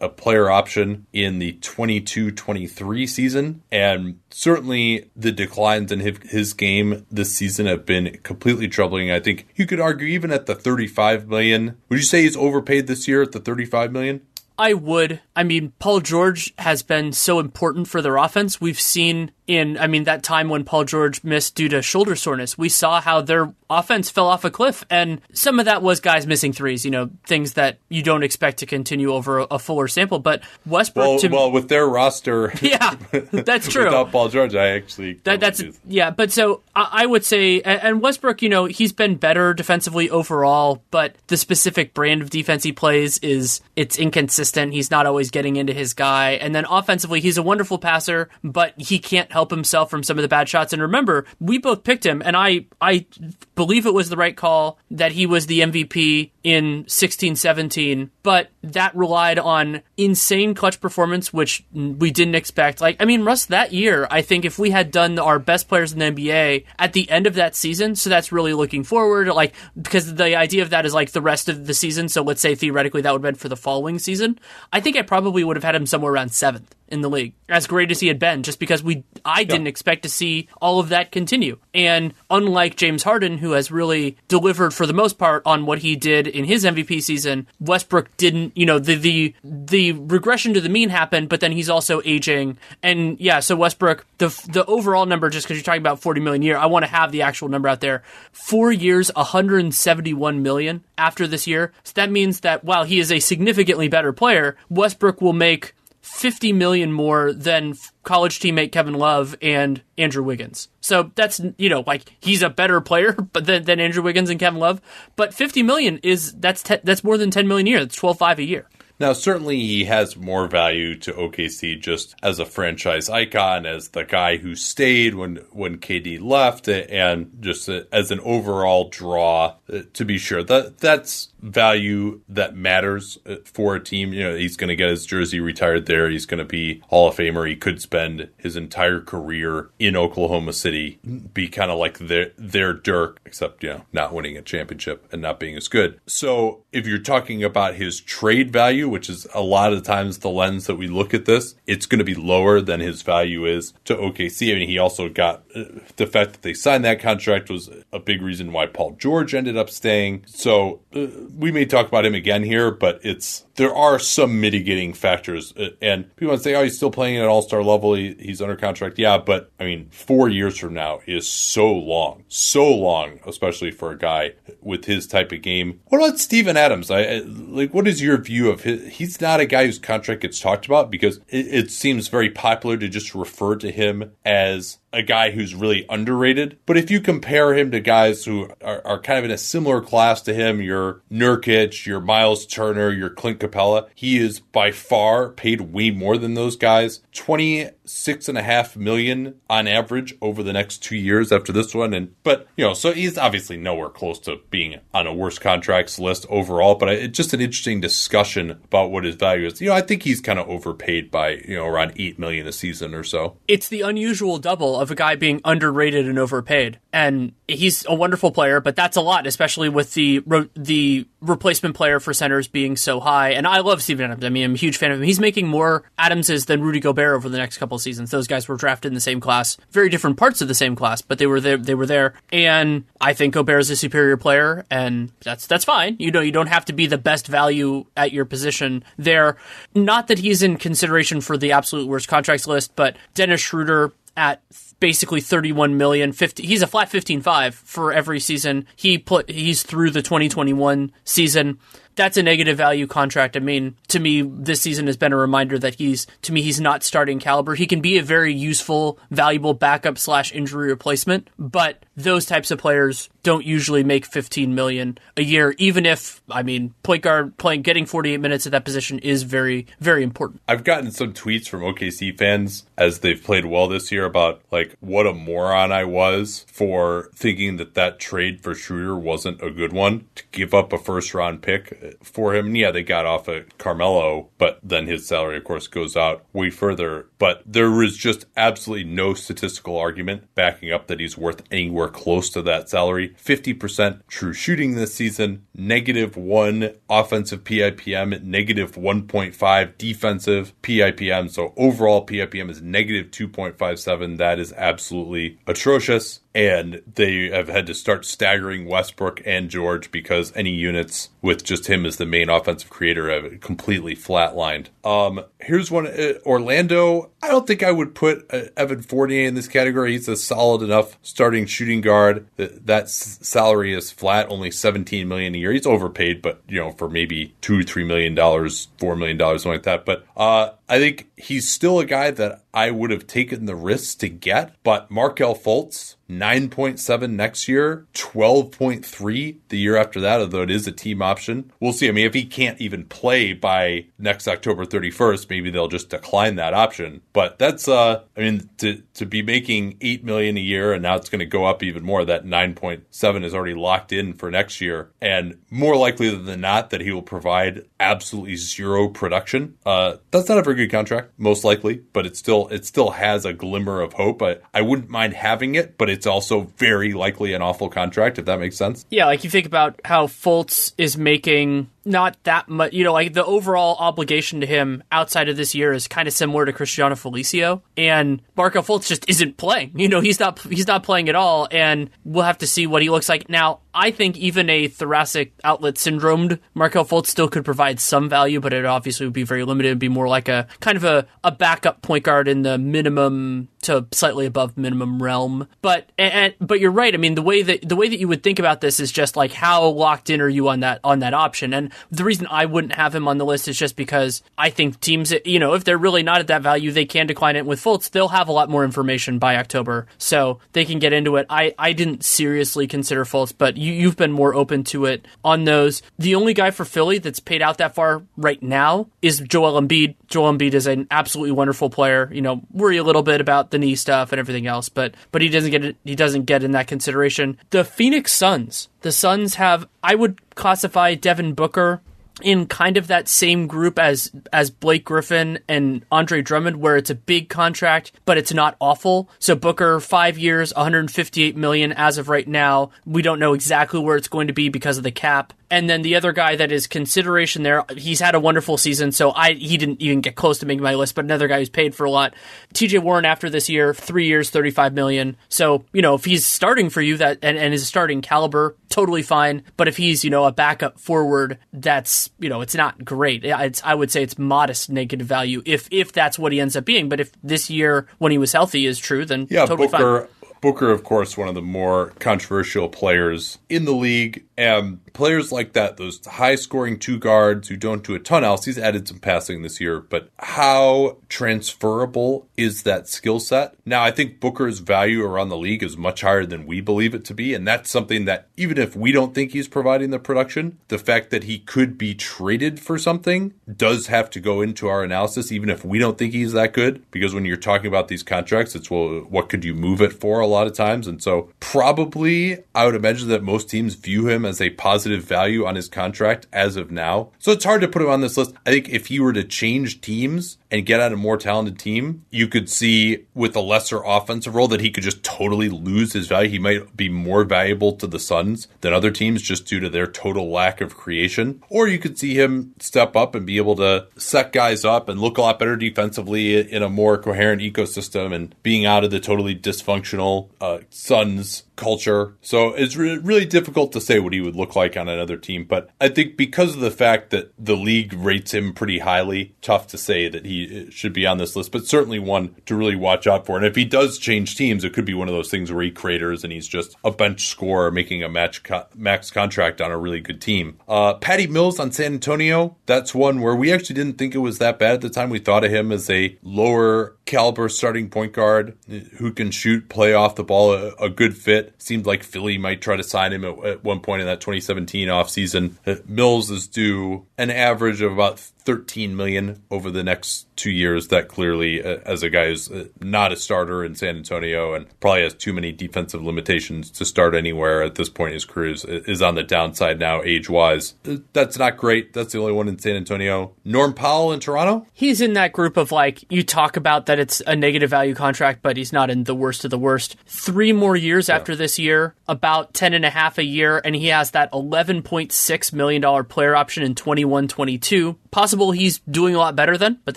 a player option in the 22 23 season. And certainly the declines in his, game this season have been completely troubling. I think you could argue even at the 35 million. Would you say he's overpaid this year at the 35 million? I would. I mean, Paul George has been so important for their offense. We've seen in, I mean, that time when Paul George missed due to shoulder soreness, we saw how their offense fell off a cliff. And some of that was guys missing threes, you know, things that you don't expect to continue over a fuller sample. But Westbrook, well, to, well with their roster, yeah, that's true. without Paul George, I actually that, that's yeah. But so I, I would say, and Westbrook, you know, he's been better defensively overall, but the specific brand of defense he plays is it's inconsistent. He's not always getting into his guy, and then offensively, he's a wonderful passer, but he can't help help himself from some of the bad shots. And remember, we both picked him, and I I believe it was the right call that he was the MVP in 16 17, but that relied on insane clutch performance, which we didn't expect. Like, I mean, Russ, that year, I think if we had done our best players in the NBA at the end of that season, so that's really looking forward, like, because the idea of that is like the rest of the season. So let's say theoretically that would have been for the following season. I think I probably would have had him somewhere around seventh in the league, as great as he had been, just because we, I didn't expect to see all of that continue. And unlike James Harden, who has really delivered for the most part on what he did in his MVP season, Westbrook didn't, you know, the the the regression to the mean happened, but then he's also aging. And yeah, so Westbrook, the the overall number, just because you're talking about 40 million a year, I want to have the actual number out there. Four years, 171 million after this year. So that means that while he is a significantly better player, Westbrook will make 50 million more than college teammate Kevin Love and Andrew Wiggins. So that's you know like he's a better player but than, than Andrew Wiggins and Kevin Love, but 50 million is that's te- that's more than 10 million a year. That's 12.5 a year. Now, certainly he has more value to OKC just as a franchise icon, as the guy who stayed when, when KD left, and just as an overall draw, uh, to be sure. That That's value that matters uh, for a team. You know, he's going to get his jersey retired there. He's going to be Hall of Famer. He could spend his entire career in Oklahoma City, be kind of like their, their Dirk, except, you know, not winning a championship and not being as good. So if you're talking about his trade value, which is a lot of times the lens that we look at this, it's going to be lower than his value is to OKC. I mean, he also got uh, the fact that they signed that contract was a big reason why Paul George ended up staying. So uh, we may talk about him again here, but it's there are some mitigating factors. Uh, and people to say, oh, he's still playing at all star level. He, he's under contract. Yeah, but I mean, four years from now is so long, so long, especially for a guy with his type of game. What about Steven Adams? I, I like. What is your view of his? He's not a guy whose contract gets talked about because it, it seems very popular to just refer to him as a guy who's really underrated. But if you compare him to guys who are, are, kind of in a similar class to him, your Nurkic, your Miles Turner, your Clint Capela, he is by far paid way more than those guys. Twenty six and a half million on average over the next two years after this one. And but you know, so he's obviously nowhere close to being on a worst contracts list overall. But it's just an interesting discussion about what his value is. You know, I think he's kind of overpaid by you know around eight million a season or so. It's the unusual double of a guy being underrated and overpaid, and he's a wonderful player. But that's a lot, especially with the the replacement player for centers being so high. And I love Steven Adams. I mean, I'm a huge fan of him. He's making more Adamses than Rudy Gobert over the next couple of seasons. Those guys were drafted in the same class, very different parts of the same class, but they were there. They were there, and I think Gobert is a superior player, and that's that's fine. You know, you don't have to be the best value at your position there. Not that he's in consideration for the absolute worst contracts list, but Dennis Schroeder at basically 31 million 50 he's a flat 15.5 for every season. He put he's through the 2021 season that's a negative value contract. I mean, to me, this season has been a reminder that he's, to me, he's not starting caliber. He can be a very useful, valuable backup slash injury replacement, but those types of players don't usually make 15 million a year, even if, I mean, point guard playing, getting 48 minutes at that position is very, very important. I've gotten some tweets from OKC fans as they've played well this year about like what a moron I was for thinking that that trade for Schroeder wasn't a good one to give up a first round pick for him. Yeah, they got off of Carmelo, but then his salary, of course, goes out way further. But there was just absolutely no statistical argument backing up that he's worth anywhere close to that salary. 50% true shooting this season, negative one offensive PIPM, negative 1.5 defensive PIPM. So overall PIPM is negative 2.57. That is absolutely atrocious. And they have had to start staggering Westbrook and George because any units with just him as the main offensive creator have completely flatlined. Um, here's one uh, Orlando. I don't think I would put uh, Evan Fournier in this category. He's a solid enough starting shooting guard. That, that s- salary is flat, only 17 million a year. He's overpaid, but you know, for maybe two, three million dollars, four million dollars, something like that. But uh, I think he's still a guy that I would have taken the risks to get. But Markelle Fultz, 9.7 next year, 12.3 the year after that, although it is a team option. We'll see. I mean, if he can't even play by next October 31st, maybe they'll just decline that option. But that's, uh, I mean, to, to be making 8 million a year and now it's going to go up even more, that 9.7 is already locked in for next year. And more likely than not that he will provide absolutely zero production. Uh, that's not a very good contract, most likely, but it still, it still has a glimmer of hope. I, I wouldn't mind having it, but it's also very likely an awful contract, if that makes sense. Yeah, like you think about how Fultz is making not that much, you know, like the overall obligation to him outside of this year is kind of similar to Cristiano Felicio, and Markelle Fultz just isn't playing. You know, he's not he's not playing at all, and we'll have to see what he looks like. Now, I think even a thoracic outlet syndromed Markelle Fultz still could provide some value, but it obviously would be very limited. It'd be more like a kind of a, a backup point guard in the minimum to slightly above minimum realm. But and, but you're right. I mean, the way that the way that you would think about this is just like how locked in are you on that on that option? And the reason I wouldn't have him on the list is just because I think teams, you know, if they're really not at that value, they can decline it. With Fultz, they'll have a lot more information by October, so they can get into it. I I didn't seriously consider Fultz, but you you've been more open to it on those. The only guy for Philly that's paid out that far right now is Joel Embiid. Joel Embiid is an absolutely wonderful player. You know, worry a little bit about the knee stuff and everything else, but but he doesn't get. He doesn't get in that consideration. The Phoenix Suns. The Suns have. I would classify Devin Booker in kind of that same group as as Blake Griffin and Andre Drummond, where it's a big contract, but it's not awful. So Booker, five years, 158 million as of right now. We don't know exactly where it's going to be because of the cap. And then the other guy that is consideration there, he's had a wonderful season, so I he didn't even get close to making my list, but another guy who's paid for a lot. TJ Warren after this year, three years, thirty five million. So, you know, if he's starting for you that and, and is starting caliber, totally fine. But if he's, you know, a backup forward, that's you know, it's not great. It's I would say it's modest negative value if if that's what he ends up being. But if this year when he was healthy is true, then Yeah, totally Booker. fine. Booker, of course, one of the more controversial players in the league. And players like that, those high scoring two guards who don't do a ton else, he's added some passing this year, but how transferable is that skill set? Now, I think Booker's value around the league is much higher than we believe it to be. And that's something that, even if we don't think he's providing the production, the fact that he could be traded for something does have to go into our analysis, even if we don't think he's that good. Because when you're talking about these contracts, it's, well, what could you move it for a lot of times? And so, probably, I would imagine that most teams view him as a positive value on his contract as of now. So, it's hard to put him on this list. I think if he were to change teams and get on a more talented team, you could see with a lesser offensive role that he could just totally lose his value. He might be more valuable to the Suns than other teams just due to their total lack of creation. Or you could see him step up and be able to set guys up and look a lot better defensively in a more coherent ecosystem and being out of the totally dysfunctional uh, Suns culture. So it's re- really difficult to say what he would look like on another team. But I think because of the fact that the league rates him pretty highly, tough to say that he should be on this list, but certainly one to really watch out for. And if he does change teams, it could be one of those things where he craters and he's just a bench scorer making a match co- max contract on a really good team. Uh, Patty Mills on San Antonio, that's one where we actually didn't think it was that bad at the time. We thought of him as a lower caliber starting point guard who can shoot, play off the ball, a, a good fit. Seemed like Philly might try to sign him at, at one point in that 2017 offseason. Mills is due an average of about 13 million over the next two years. That clearly, uh, as a guy who's uh, not a starter in San Antonio and probably has too many defensive limitations to start anywhere at this point in his career, is, is on the downside now, age wise. Uh, that's not great. That's the only one in San Antonio. Norm Powell in Toronto? He's in that group of like, you talk about that it's a negative value contract, but he's not in the worst of the worst. Three more years yeah. after this year, about 10 and a half a year, and he has that $11.6 million player option in 21 22. Possibly possible he's doing a lot better then, but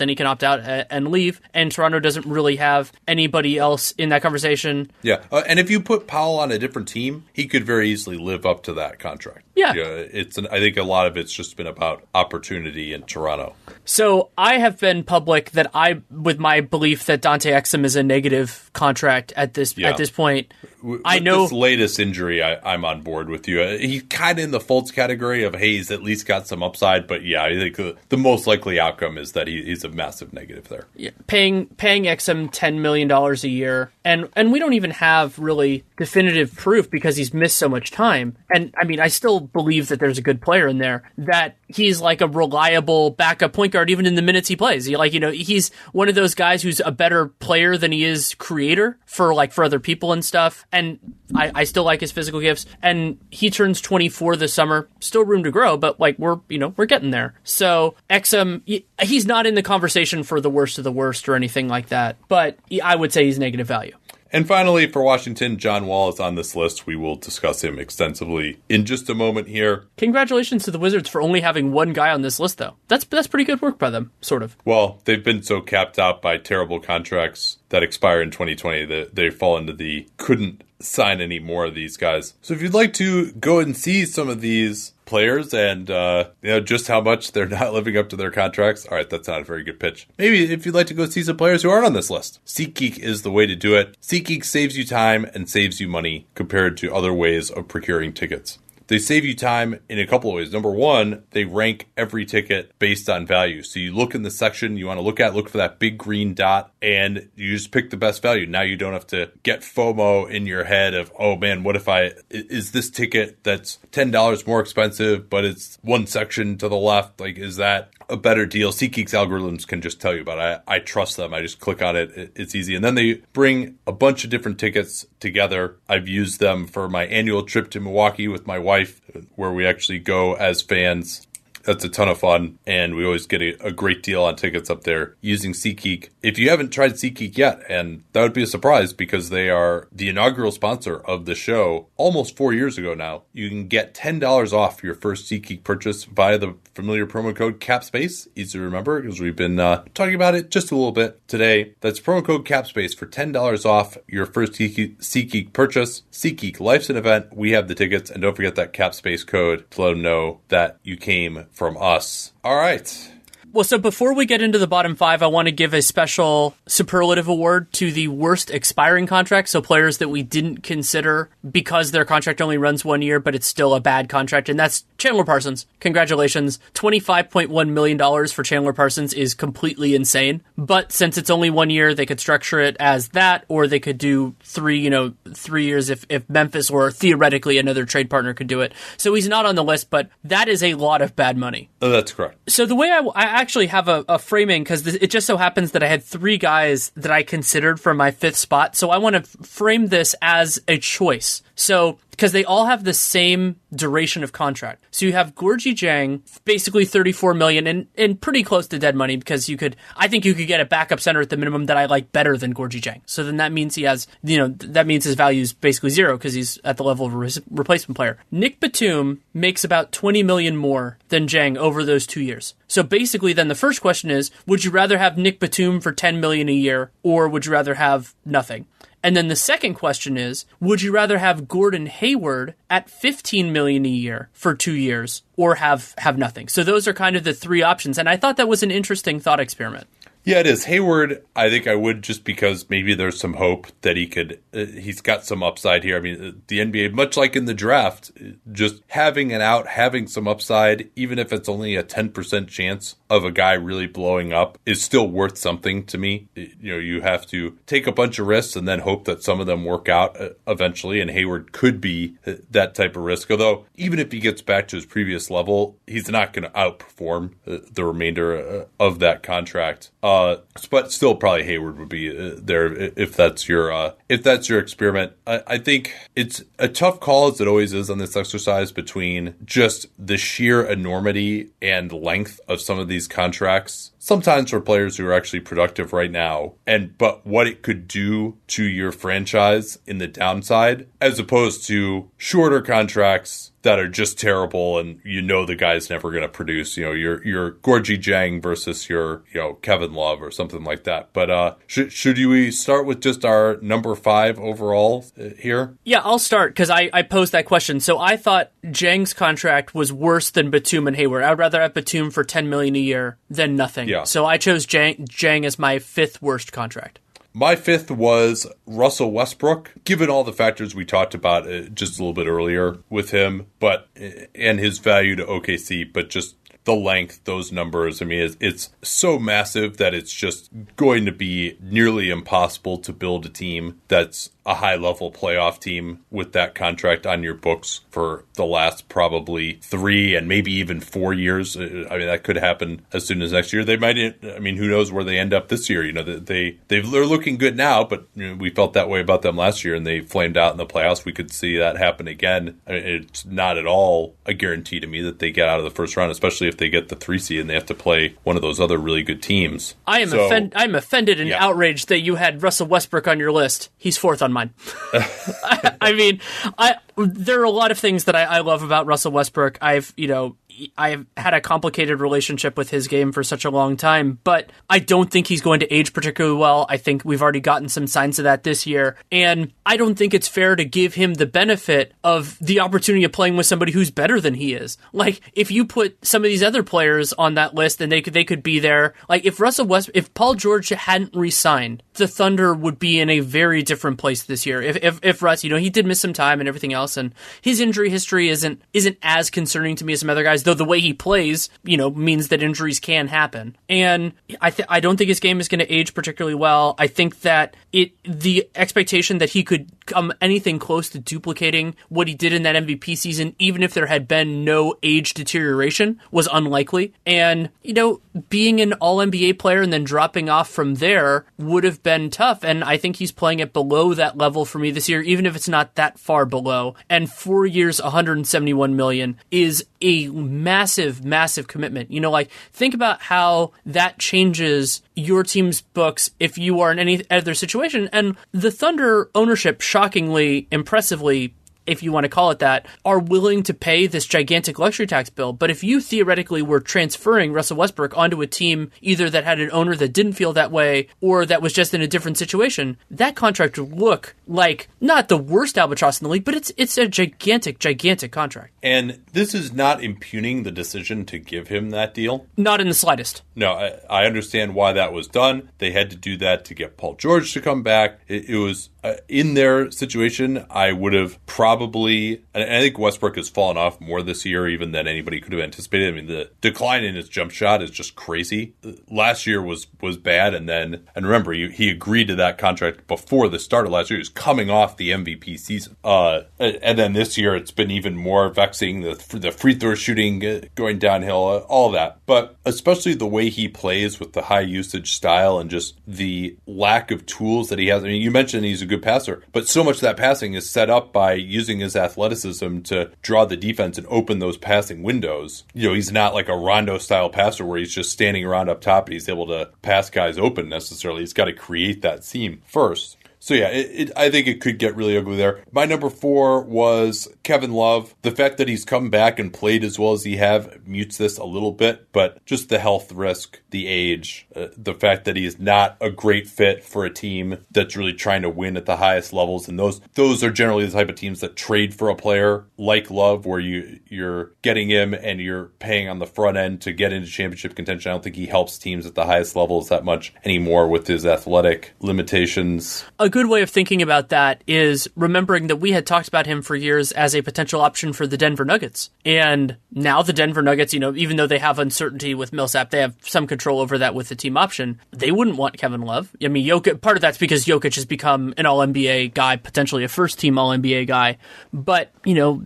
then he can opt out and leave. And Toronto doesn't really have anybody else in that conversation. Yeah, uh, and if you put Powell on a different team, he could very easily live up to that contract. Yeah, it's. An, I think a lot of it's just been about opportunity in Toronto. So I have been public that I, with my belief that Dante Exum is a negative contract at this yeah. at this point. With I know this latest injury. I, am on board with you. Uh, he's kind of in the Fultz category of hey, he's at least got some upside, but yeah, I think the, the most likely outcome is that he, he's a massive negative there. Yeah, paying paying Exum ten million dollars a year, and and we don't even have really definitive proof because he's missed so much time. And I mean, I still believe that there's a good player in there that he's like a reliable backup point guard even in the minutes he plays. He like you know he's one of those guys who's a better player than he is creator for like for other people and stuff. And I, I still like his physical gifts. And he turns 24 this summer. Still room to grow, but like we're you know we're getting there. So Exum, he's not in the conversation for the worst of the worst or anything like that. But I would say he's negative value. And finally, for Washington, John Wall is on this list. We will discuss him extensively in just a moment here. Congratulations to the Wizards for only having one guy on this list, though. That's that's pretty good work by them, sort of. Well, they've been so capped out by terrible contracts that expire in 2020 that they fall into the couldn't sign any more of these guys. So if you'd like to go and see some of these players and uh, you know just how much they're not living up to their contracts. All right, that's not a very good pitch. Maybe if you'd like to go see some players who aren't on this list, SeatGeek is the way to do it. SeatGeek saves you time and saves you money compared to other ways of procuring tickets. They save you time in a couple of ways. Number one, they rank every ticket based on value. So you look in the section you want to look at, look for that big green dot, and you just pick the best value. Now you don't have to get FOMO in your head of, oh man, what if I, is this ticket that's $10 more expensive, but it's one section to the left? Like, is that a better deal. SeatGeek's algorithms can just tell you about it. I, I trust them. I just click on it. It's easy. And then they bring a bunch of different tickets together. I've used them for my annual trip to Milwaukee with my wife, where we actually go as fans that's a ton of fun, and we always get a, a, great deal on tickets up there using SeatGeek. If you haven't tried SeatGeek yet, and that would be a surprise because they are the inaugural sponsor of the show almost four years ago now, you can get $10 off your first SeatGeek purchase via the familiar promo code CAPSPACE. Easy to remember because we've been uh, talking about it just a little bit today. That's promo code CAPSPACE for $10 off your first SeatGeek purchase. SeatGeek, life's an event. We have the tickets, and don't forget that CAPSPACE code to let them know that you came from us. All right. Well, so before we get into the bottom five, I want to give a special superlative award to the worst expiring contract. So players that we didn't consider because their contract only runs one year, but it's still a bad contract. And that's Chandler Parsons. Congratulations. $25.1 million for Chandler Parsons is completely insane. But since it's only one year, they could structure it as that, or they could do three, you know, three years if, if Memphis or theoretically another trade partner could do it. So he's not on the list, but that is a lot of bad money. Oh, that's correct. So the way I, I actually have a, a framing because it just so happens that I had three guys that I considered for my fifth spot. So I want to frame this as a choice. So because they all have the same duration of contract. So you have Gorgui Dieng, basically 34 million and, and pretty close to dead money because you could, I think you could get a backup center at the minimum that I like better than Gorgui Dieng. So then that means he has, you know, that means his value is basically zero because he's at the level of a re- replacement player. Nick Batum makes about 20 million more than Dieng over those two years. So basically then the first question is, would you rather have Nick Batum for 10 million a year or would you rather have nothing? And then the second question is, would you rather have Gordon Hayward at 15 million a year for 2 years or have have nothing? So those are kind of the three options and I thought that was an interesting thought experiment. Yeah, it is. Hayward, I think I would just because maybe there's some hope that he could, uh, he's got some upside here. I mean, uh, the NBA, much like in the draft, just having an out, having some upside, even if it's only a 10% chance of a guy really blowing up, is still worth something to me. You know, you have to take a bunch of risks and then hope that some of them work out uh, eventually. And Hayward could be that type of risk. Although, even if he gets back to his previous level, he's not going to outperform the remainder of that contract. Uh, but still, probably Hayward would be uh, there if that's your uh, if that's your experiment. I, I, think it's a tough call, as it always is on this exercise, between just the sheer enormity and length of some of these contracts sometimes for players who are actually productive right now, and but what it could do to your franchise in the downside, as opposed to shorter contracts that are just terrible and you know the guy's never going to produce. You know, your your Gorgui Dieng versus your you know Kevin Love or something like that. But uh, should should we start with just our number five overall uh, here? Yeah, I'll start because I I posed that question. So I thought Dieng's contract was worse than Batum and Hayward. I'd rather have Batum for ten million a year than nothing. Yeah. So I chose Jang, Dieng as my fifth worst contract. My fifth was Russell Westbrook. Given all the factors we talked about uh, just a little bit earlier with him, but and his value to OKC, but just the length, those numbers. I mean, it's, it's, so massive that it's just going to be nearly impossible to build a team that's a high level playoff team with that contract on your books for the last probably three and maybe even four years. Uh, I mean, that could happen as soon as next year. They might. I mean, who knows where they end up this year? You know, they they they're looking good now, but you know, we felt that way about them last year, and they flamed out in the playoffs. We could see that happen again. I mean, it's not at all a guarantee to me that they get out of the first round, especially if they get the three seed and they have to play one of those other really good teams. I am So- offend- I'm offended and Yeah. outraged that you had Russell Westbrook on your list. He's fourth on mine. I, I mean, I there are a lot of things that I, I love about Russell Westbrook. I've you know I've had a complicated relationship with his game for such a long time, but I don't think he's going to age particularly well. I think we've already gotten some signs of that this year, and I don't think it's fair to give him the benefit of the opportunity of playing with somebody who's better than he is. Like if you put some of these other players on that list, and they could they could be there. Like if Russell West, if Paul George hadn't re-signed, the Thunder would be in a very different place this year. If if, if Russ, you know, he did miss some time and everything else, and his injury history isn't isn't as concerning to me as some other guys. Though the way he plays, you know, means that injuries can happen. And I th- I don't think his game is going to age particularly well. I think that it the expectation that he could come anything close to duplicating what he did in that MVP season, even if there had been no age deterioration, was unlikely. And you know, being an All NBA player and then dropping off from there would have been tough. And I think he's playing it below that level for me this year, even if it's not that far below. And four years, 171 million is a massive, massive commitment. You know, like think about how that changes your team's books if you are in any other situation. And the Thunder ownership, shockingly, impressively, if you want to call it that, are willing to pay this gigantic luxury tax bill. But if you theoretically were transferring Russell Westbrook onto a team either that had an owner that didn't feel that way or that was just in a different situation, that contract would look like not the worst albatross in the league, but it's it's a gigantic, gigantic contract. And this is not impugning the decision to give him that deal. Not in the slightest. No, I, I understand why that was done. They had to do that to get Paul George to come back. It, it was uh, in their situation. I would have probably, and I think Westbrook has fallen off more this year even than anybody could have anticipated. I mean, the decline in his jump shot is just crazy. Last year was was bad, and then and remember he, he agreed to that contract before the start of last year. He was coming off the MVP season, uh, and then this year it's been even more vexing. The the free throw shooting uh, going downhill, uh, all that, but especially the way he plays with the high usage style and just the lack of tools that he has. I mean, you mentioned he's a good passer, but so much of that passing is set up by using his athleticism to draw the defense and open those passing windows. You know, he's not like a Rondo style passer where he's just standing around up top and he's able to pass guys open necessarily. He's got to create that seam first. So yeah, it, it, I think it could get really ugly there. My number four was Kevin Love. The fact that he's come back and played as well as he have mutes this a little bit, but just the health risk, the age, uh, the fact that he is not a great fit for a team that's really trying to win at the highest levels, and those those are generally the type of teams that trade for a player like Love, where you you're getting him and you're paying on the front end to get into championship contention. I don't think he helps teams at the highest levels that much anymore with his athletic limitations. Good way of thinking about that is remembering that we had talked about him for years as a potential option for the Denver Nuggets. And now the Denver Nuggets, you know, even though they have uncertainty with Millsap, they have some control over that with the team option. They wouldn't want Kevin Love. I mean, Jokic, part of that's because Jokic has become an all NBA guy, potentially a first team all NBA guy. But, you know,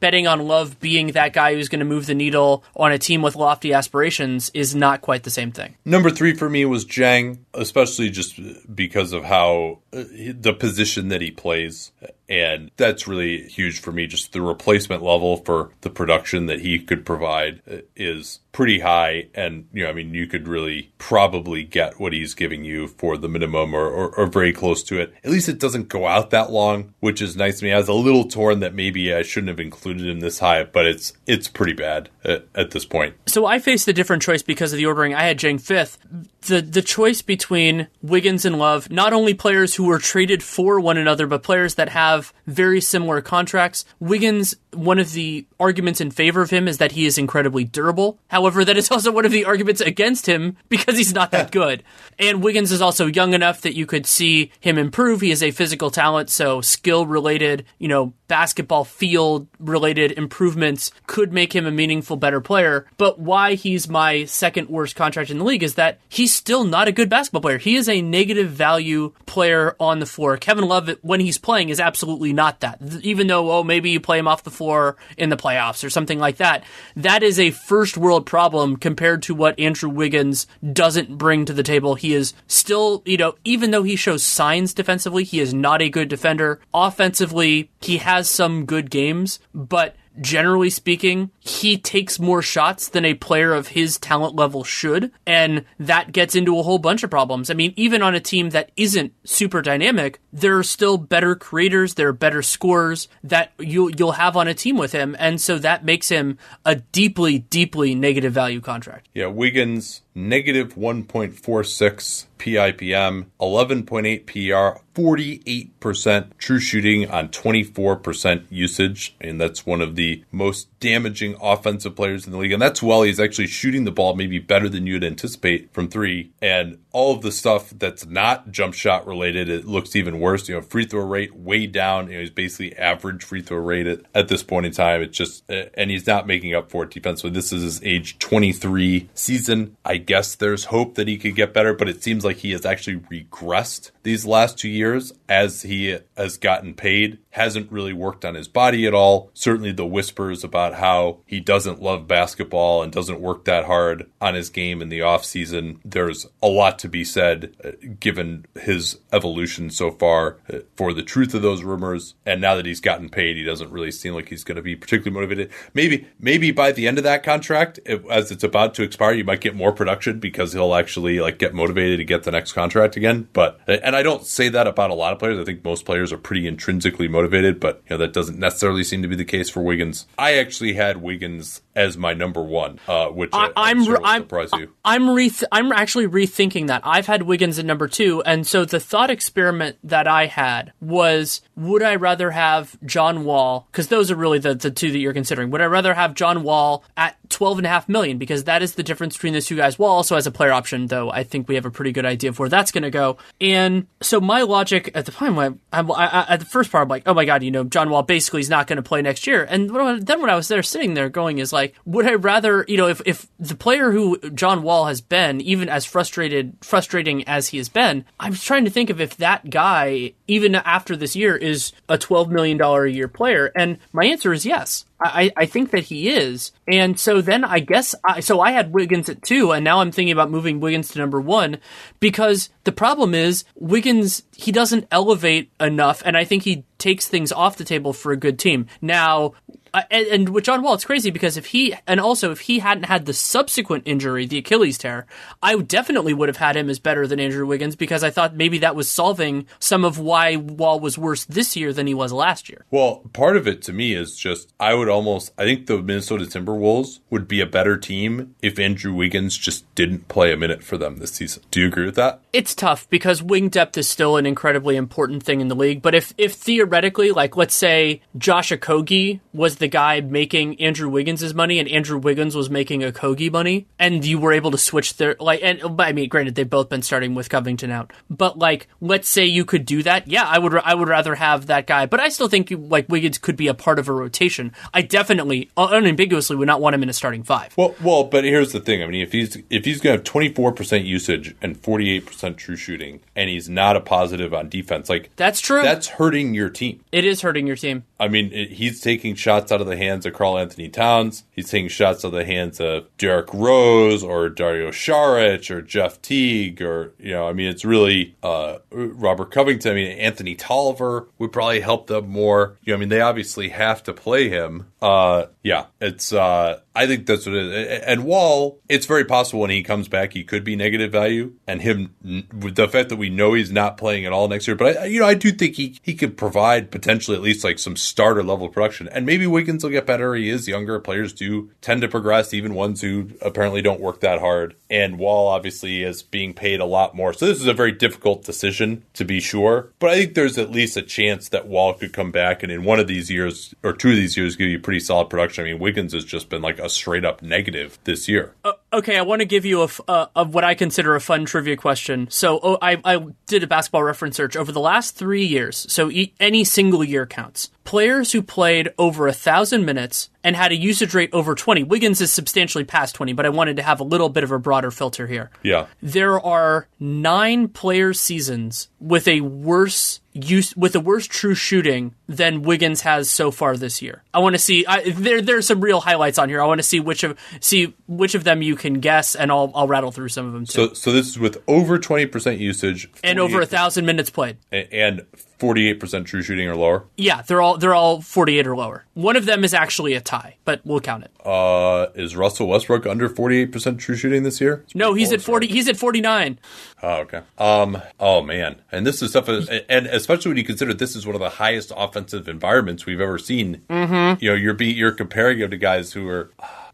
betting on Love being that guy who's going to move the needle on a team with lofty aspirations is not quite the same thing. Number three for me was Dieng, especially just because of how Uh, the position that he plays. And that's really huge for me. Just the replacement level for the production that he could provide uh, is pretty high. And, you know, I mean, you could really probably get what he's giving you for the minimum or, or, or very close to it. At least it doesn't go out that long, which is nice to me. I was a little torn that maybe I shouldn't have included him this high, but it's it's pretty bad at, at this point. So I faced a different choice because of the ordering. I had Dieng fifth. The the choice between Wiggins and Love, not only players who were traded for one another, but players that have very similar contracts. Wiggins, one of the arguments in favor of him is that he is incredibly durable. However, that is also one of the arguments against him because he's not that good. And Wiggins is also young enough that you could see him improve. He is a physical talent, so skill related, you know, basketball field related improvements could make him a meaningful better player. But why he's my second worst contract in the league is that he's still not a good basketball player. He is a negative value player on the floor. Kevin Love, when he's playing, is absolutely not that. Even though, oh, maybe you play him off the floor in the playoffs or something like that. That is a first world problem compared to what Andrew Wiggins doesn't bring to the table. He is still, you know, even though he shows signs defensively, he is not a good defender. Offensively, he has some good games, but generally speaking, he takes more shots than a player of his talent level should, and that gets into a whole bunch of problems. I mean, even on a team that isn't super dynamic, there are still better creators, there are better scorers that you'll you'll have on a team with him, and so that makes him a deeply, deeply negative value contract. Yeah, Wiggins negative 1.46 PIPM, 11.8 PER, 48% true shooting on 24% usage. And that's one of the most damaging offensive players in the league. And that's while he's actually shooting the ball maybe better than you'd anticipate from three. And all of the stuff that's not jump shot related, it looks even worse. You know, free throw rate way down. You know, he's basically average free throw rate at, at this point in time. It's just, uh, and he's not making up for it defensively. This is his age 23 season. I guess there's hope that he could get better, but it seems like he has actually regressed these last two years as he has gotten paid. Hasn't really worked on his body at all. Certainly the whispers about how he doesn't love basketball and doesn't work that hard on his game in the offseason. There's a lot to be said uh, given his evolution so far uh, for the truth of those rumors. And now that he's gotten paid, he doesn't really seem like he's going to be particularly motivated. Maybe, maybe by the end of that contract, as it's about to expire, you might get more production because he'll actually like get motivated to get the next contract again. But and I don't say that about a lot of players. I think most players are pretty intrinsically motivated, but you know that doesn't necessarily seem to be the case for Wiggins. I actually had Wiggins as my number one, uh, which I, I'm sure I'm surprise you. I'm re- I'm actually rethinking that. I've had Wiggins at number two, and so the thought experiment that I had was: Would I rather have John Wall? Because those are really the the two that you're considering. Would I rather have John Wall at twelve and a half million? Because that is the difference between the two guys. Wall also has a player option, though. I think we have a pretty good idea of where that's going to go. And so my logic at the time, I, I, I, at the first part, I'm like, oh my god, you know, John Wall basically is not going to play next year. And then when I was there sitting there going, is like, would I rather, you know, if if the player who John Wall has been, even as frustrated, frustrating as he has been, I was trying to think of if that guy, even after this year, is a twelve million dollar a year player, and my answer is yes. I, I think that he is. And so then I guess, I, so I had Wiggins at two, and now I'm thinking about moving Wiggins to number one because the problem is Wiggins, he doesn't elevate enough, and I think he takes things off the table for a good team. Now, uh, and, and, with John Wall, it's crazy because if he, and also if he hadn't had the subsequent injury, the Achilles tear, I definitely would have had him as better than Andrew Wiggins because I thought maybe that was solving some of why Wall was worse this year than he was last year. Well, part of it to me is just, I would almost, I think the Minnesota Timberwolves would be a better team if Andrew Wiggins just didn't play a minute for them this season. Do you agree with that? It's tough because wing depth is still an incredibly important thing in the league. But if, if theoretically, like let's say Josh Okogie was the guy making Andrew Wiggins' money and Andrew Wiggins was making Okogie money, and you were able to switch their like and I mean, granted they've both been starting with Covington out, but like let's say you could do that, yeah, I would I would rather have that guy, but I still think like Wiggins could be a part of a rotation. I definitely uh, unambiguously would not want him in a starting five. Well, well, but here's the thing. I mean, if he's if he's to have 24 percent usage and 48 percent true shooting, and he's not a positive on defense, like that's true. That's hurting your team. It is hurting your team. I mean, it, he's taking shots out of the hands of Karl Anthony Towns. He's taking shots out of the hands of Derrick Rose or Dario Saric or Jeff Teague or, you know, I mean, it's really uh, Robert Covington. I mean, Anthony Tolliver would probably help them more. You know, I mean, they obviously have to play him. Uh, yeah, it's, uh, I think that's what it is. And Wall, it's very possible when he comes back, he could be negative value. And him, the fact that we know he's not playing at all next year, but I, you know, I do think he, he could provide potentially at least like some starter level production. And maybe Wiggins will get better. He is younger. Players do tend to progress, even ones who apparently don't work that hard. And Wall obviously is being paid a lot more. So this is a very difficult decision to be sure. But I think there's at least a chance that Wall could come back and in one of these years or two of these years give you pretty solid production. I mean, Wiggins has just been like a straight up negative this year. Uh, okay, I want to give you a, uh, of what I consider a fun trivia question. So oh, I, I did a basketball reference search over the last three years. So e- any single year counts. Players who played over a thousand minutes and had a usage rate over 20. Wiggins is substantially past 20, but I wanted to have a little bit of a broader filter here. Yeah. There are nine player seasons with a worse use with a worse true shooting than Wiggins has so far this year. I want to see I, there there's some real highlights on here. I want to see which of see which of them you can guess, and I'll I'll rattle through some of them. Too. So so this is with over 20 percent usage and over a thousand minutes played and 48% true shooting or lower? Yeah, they're all they're all 48 or lower. One of them is actually a tie, but we'll count it. Uh is Russell Westbrook under 48% true shooting this year? No, he's at 40 he's at 49. Oh, okay. Um oh man. And this is stuff and especially when you consider this is one of the highest offensive environments we've ever seen. Mm-hmm. You know, you're be you're comparing him to guys who are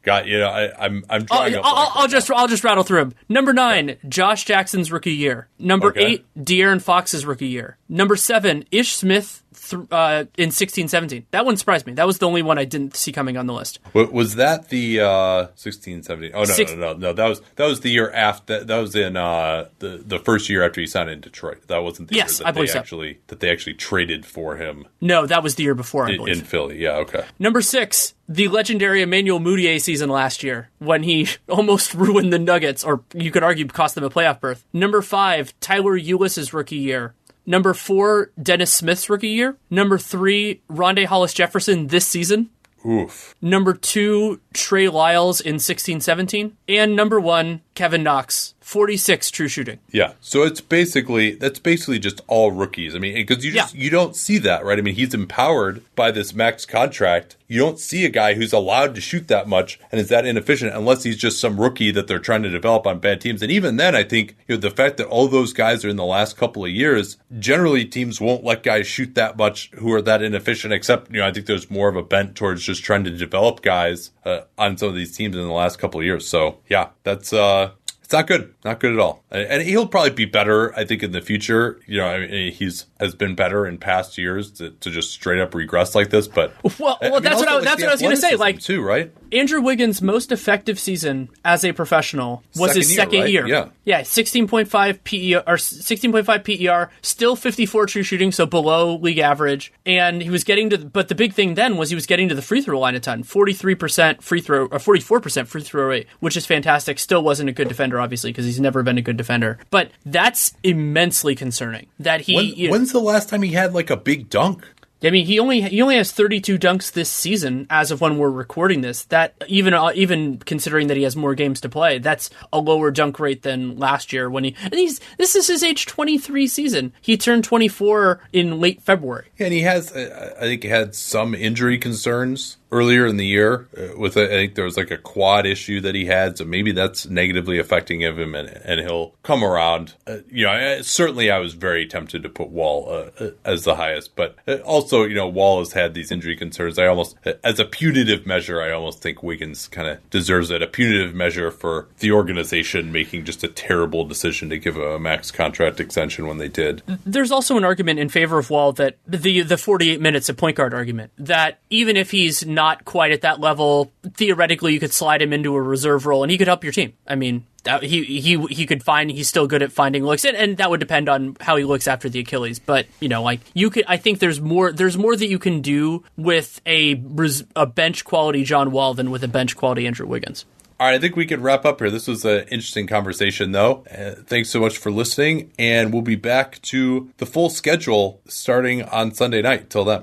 Got you know I, am I'm, I'm. I'll, I'll, I'll just I'll just rattle through them. Number nine, Josh Jackson's rookie year. Number okay. eight, De'Aaron Fox's rookie year. Number seven, Ish Smith th- uh, in sixteen seventeen. That one surprised me. That was the only one I didn't see coming on the list. Was that the uh, 16 17? Oh, no, Six- no, no, no, That was that was the year after. That was in uh, the the first year after he signed in Detroit. That wasn't the yes, year that I believe they so. actually that they actually traded for him. No, that was the year before. I in, believe in Philly. Yeah, okay. Number six, the legendary Emmanuel Mudiay season last year when he almost ruined the Nuggets, or you could argue cost them a playoff berth. Number five, Tyler Ulis's rookie year. Number four, Dennis Smith's rookie year. Number three, Rondae Hollis Jefferson this season. Oof. Number two, Trey Lyles in 16 17. And number one, Kevin Knox 46 true shooting. Yeah. So it's basically that's basically just all rookies. I mean, because you just yeah. you don't see that, right? I mean, he's empowered by this max contract. You don't see a guy who's allowed to shoot that much and is that inefficient unless he's just some rookie that they're trying to develop on bad teams. And even then, I think you know the fact that all those guys are in the last couple of years, generally teams won't let guys shoot that much who are that inefficient. Except you know, I think there's more of a bent towards just trying to develop guys uh, on some of these teams in the last couple of years. So yeah, that's uh it's not good, not good at all. And he'll probably be better, I think, in the future. You know, I mean, he's has been better in past years to, to just straight up regress like this. But well, well I mean, that's what I, like that's what I was going to say. Like too, right? Andrew Wiggins' most effective season as a professional was second his year, second right? year. Yeah, yeah, sixteen point five PER or sixteen point five PER, still fifty four true shooting, so below league average. And he was getting to, but the big thing then was he was getting to the free throw line a ton, forty three percent free throw uh, or forty four percent free throw rate, which is fantastic. Still wasn't a good defender, obviously, because he's never been a good defender. But that's immensely concerning. That he. When, you know, when's the last time he had like a big dunk? I mean, he only he only has 32 dunks this season as of when we're recording this. That even uh, even considering that he has more games to play, that's a lower dunk rate than last year when he and he's this is his age 23 season. He turned 24 in late February. And he has uh, I think he had some injury concerns earlier in the year uh, with a, I think there was like a quad issue that he had, so maybe that's negatively affecting him, and and he'll come around. Uh, you know, I, certainly I was very tempted to put Wall uh, uh as the highest, but uh, also you know Wall has had these injury concerns. I almost, as a punitive measure, I almost think Wiggins kind of deserves it. A punitive measure for the organization making just a terrible decision to give a max contract extension when they did. There's also an argument in favor of Wall that the the 48 minutes of point guard argument that even if he's not quite at that level, theoretically you could slide him into a reserve role and he could help your team. I mean, that, he he he could find he's still good at finding looks and, and that would depend on how he looks after the Achilles. But you know, like you could, I think there's more there's more that you can do with a a bench quality John Wall than with a bench quality Andrew Wiggins. All right, I think we could wrap up here. This was an interesting conversation, though. Uh, thanks so much for listening, and we'll be back to the full schedule starting on Sunday night. Till then.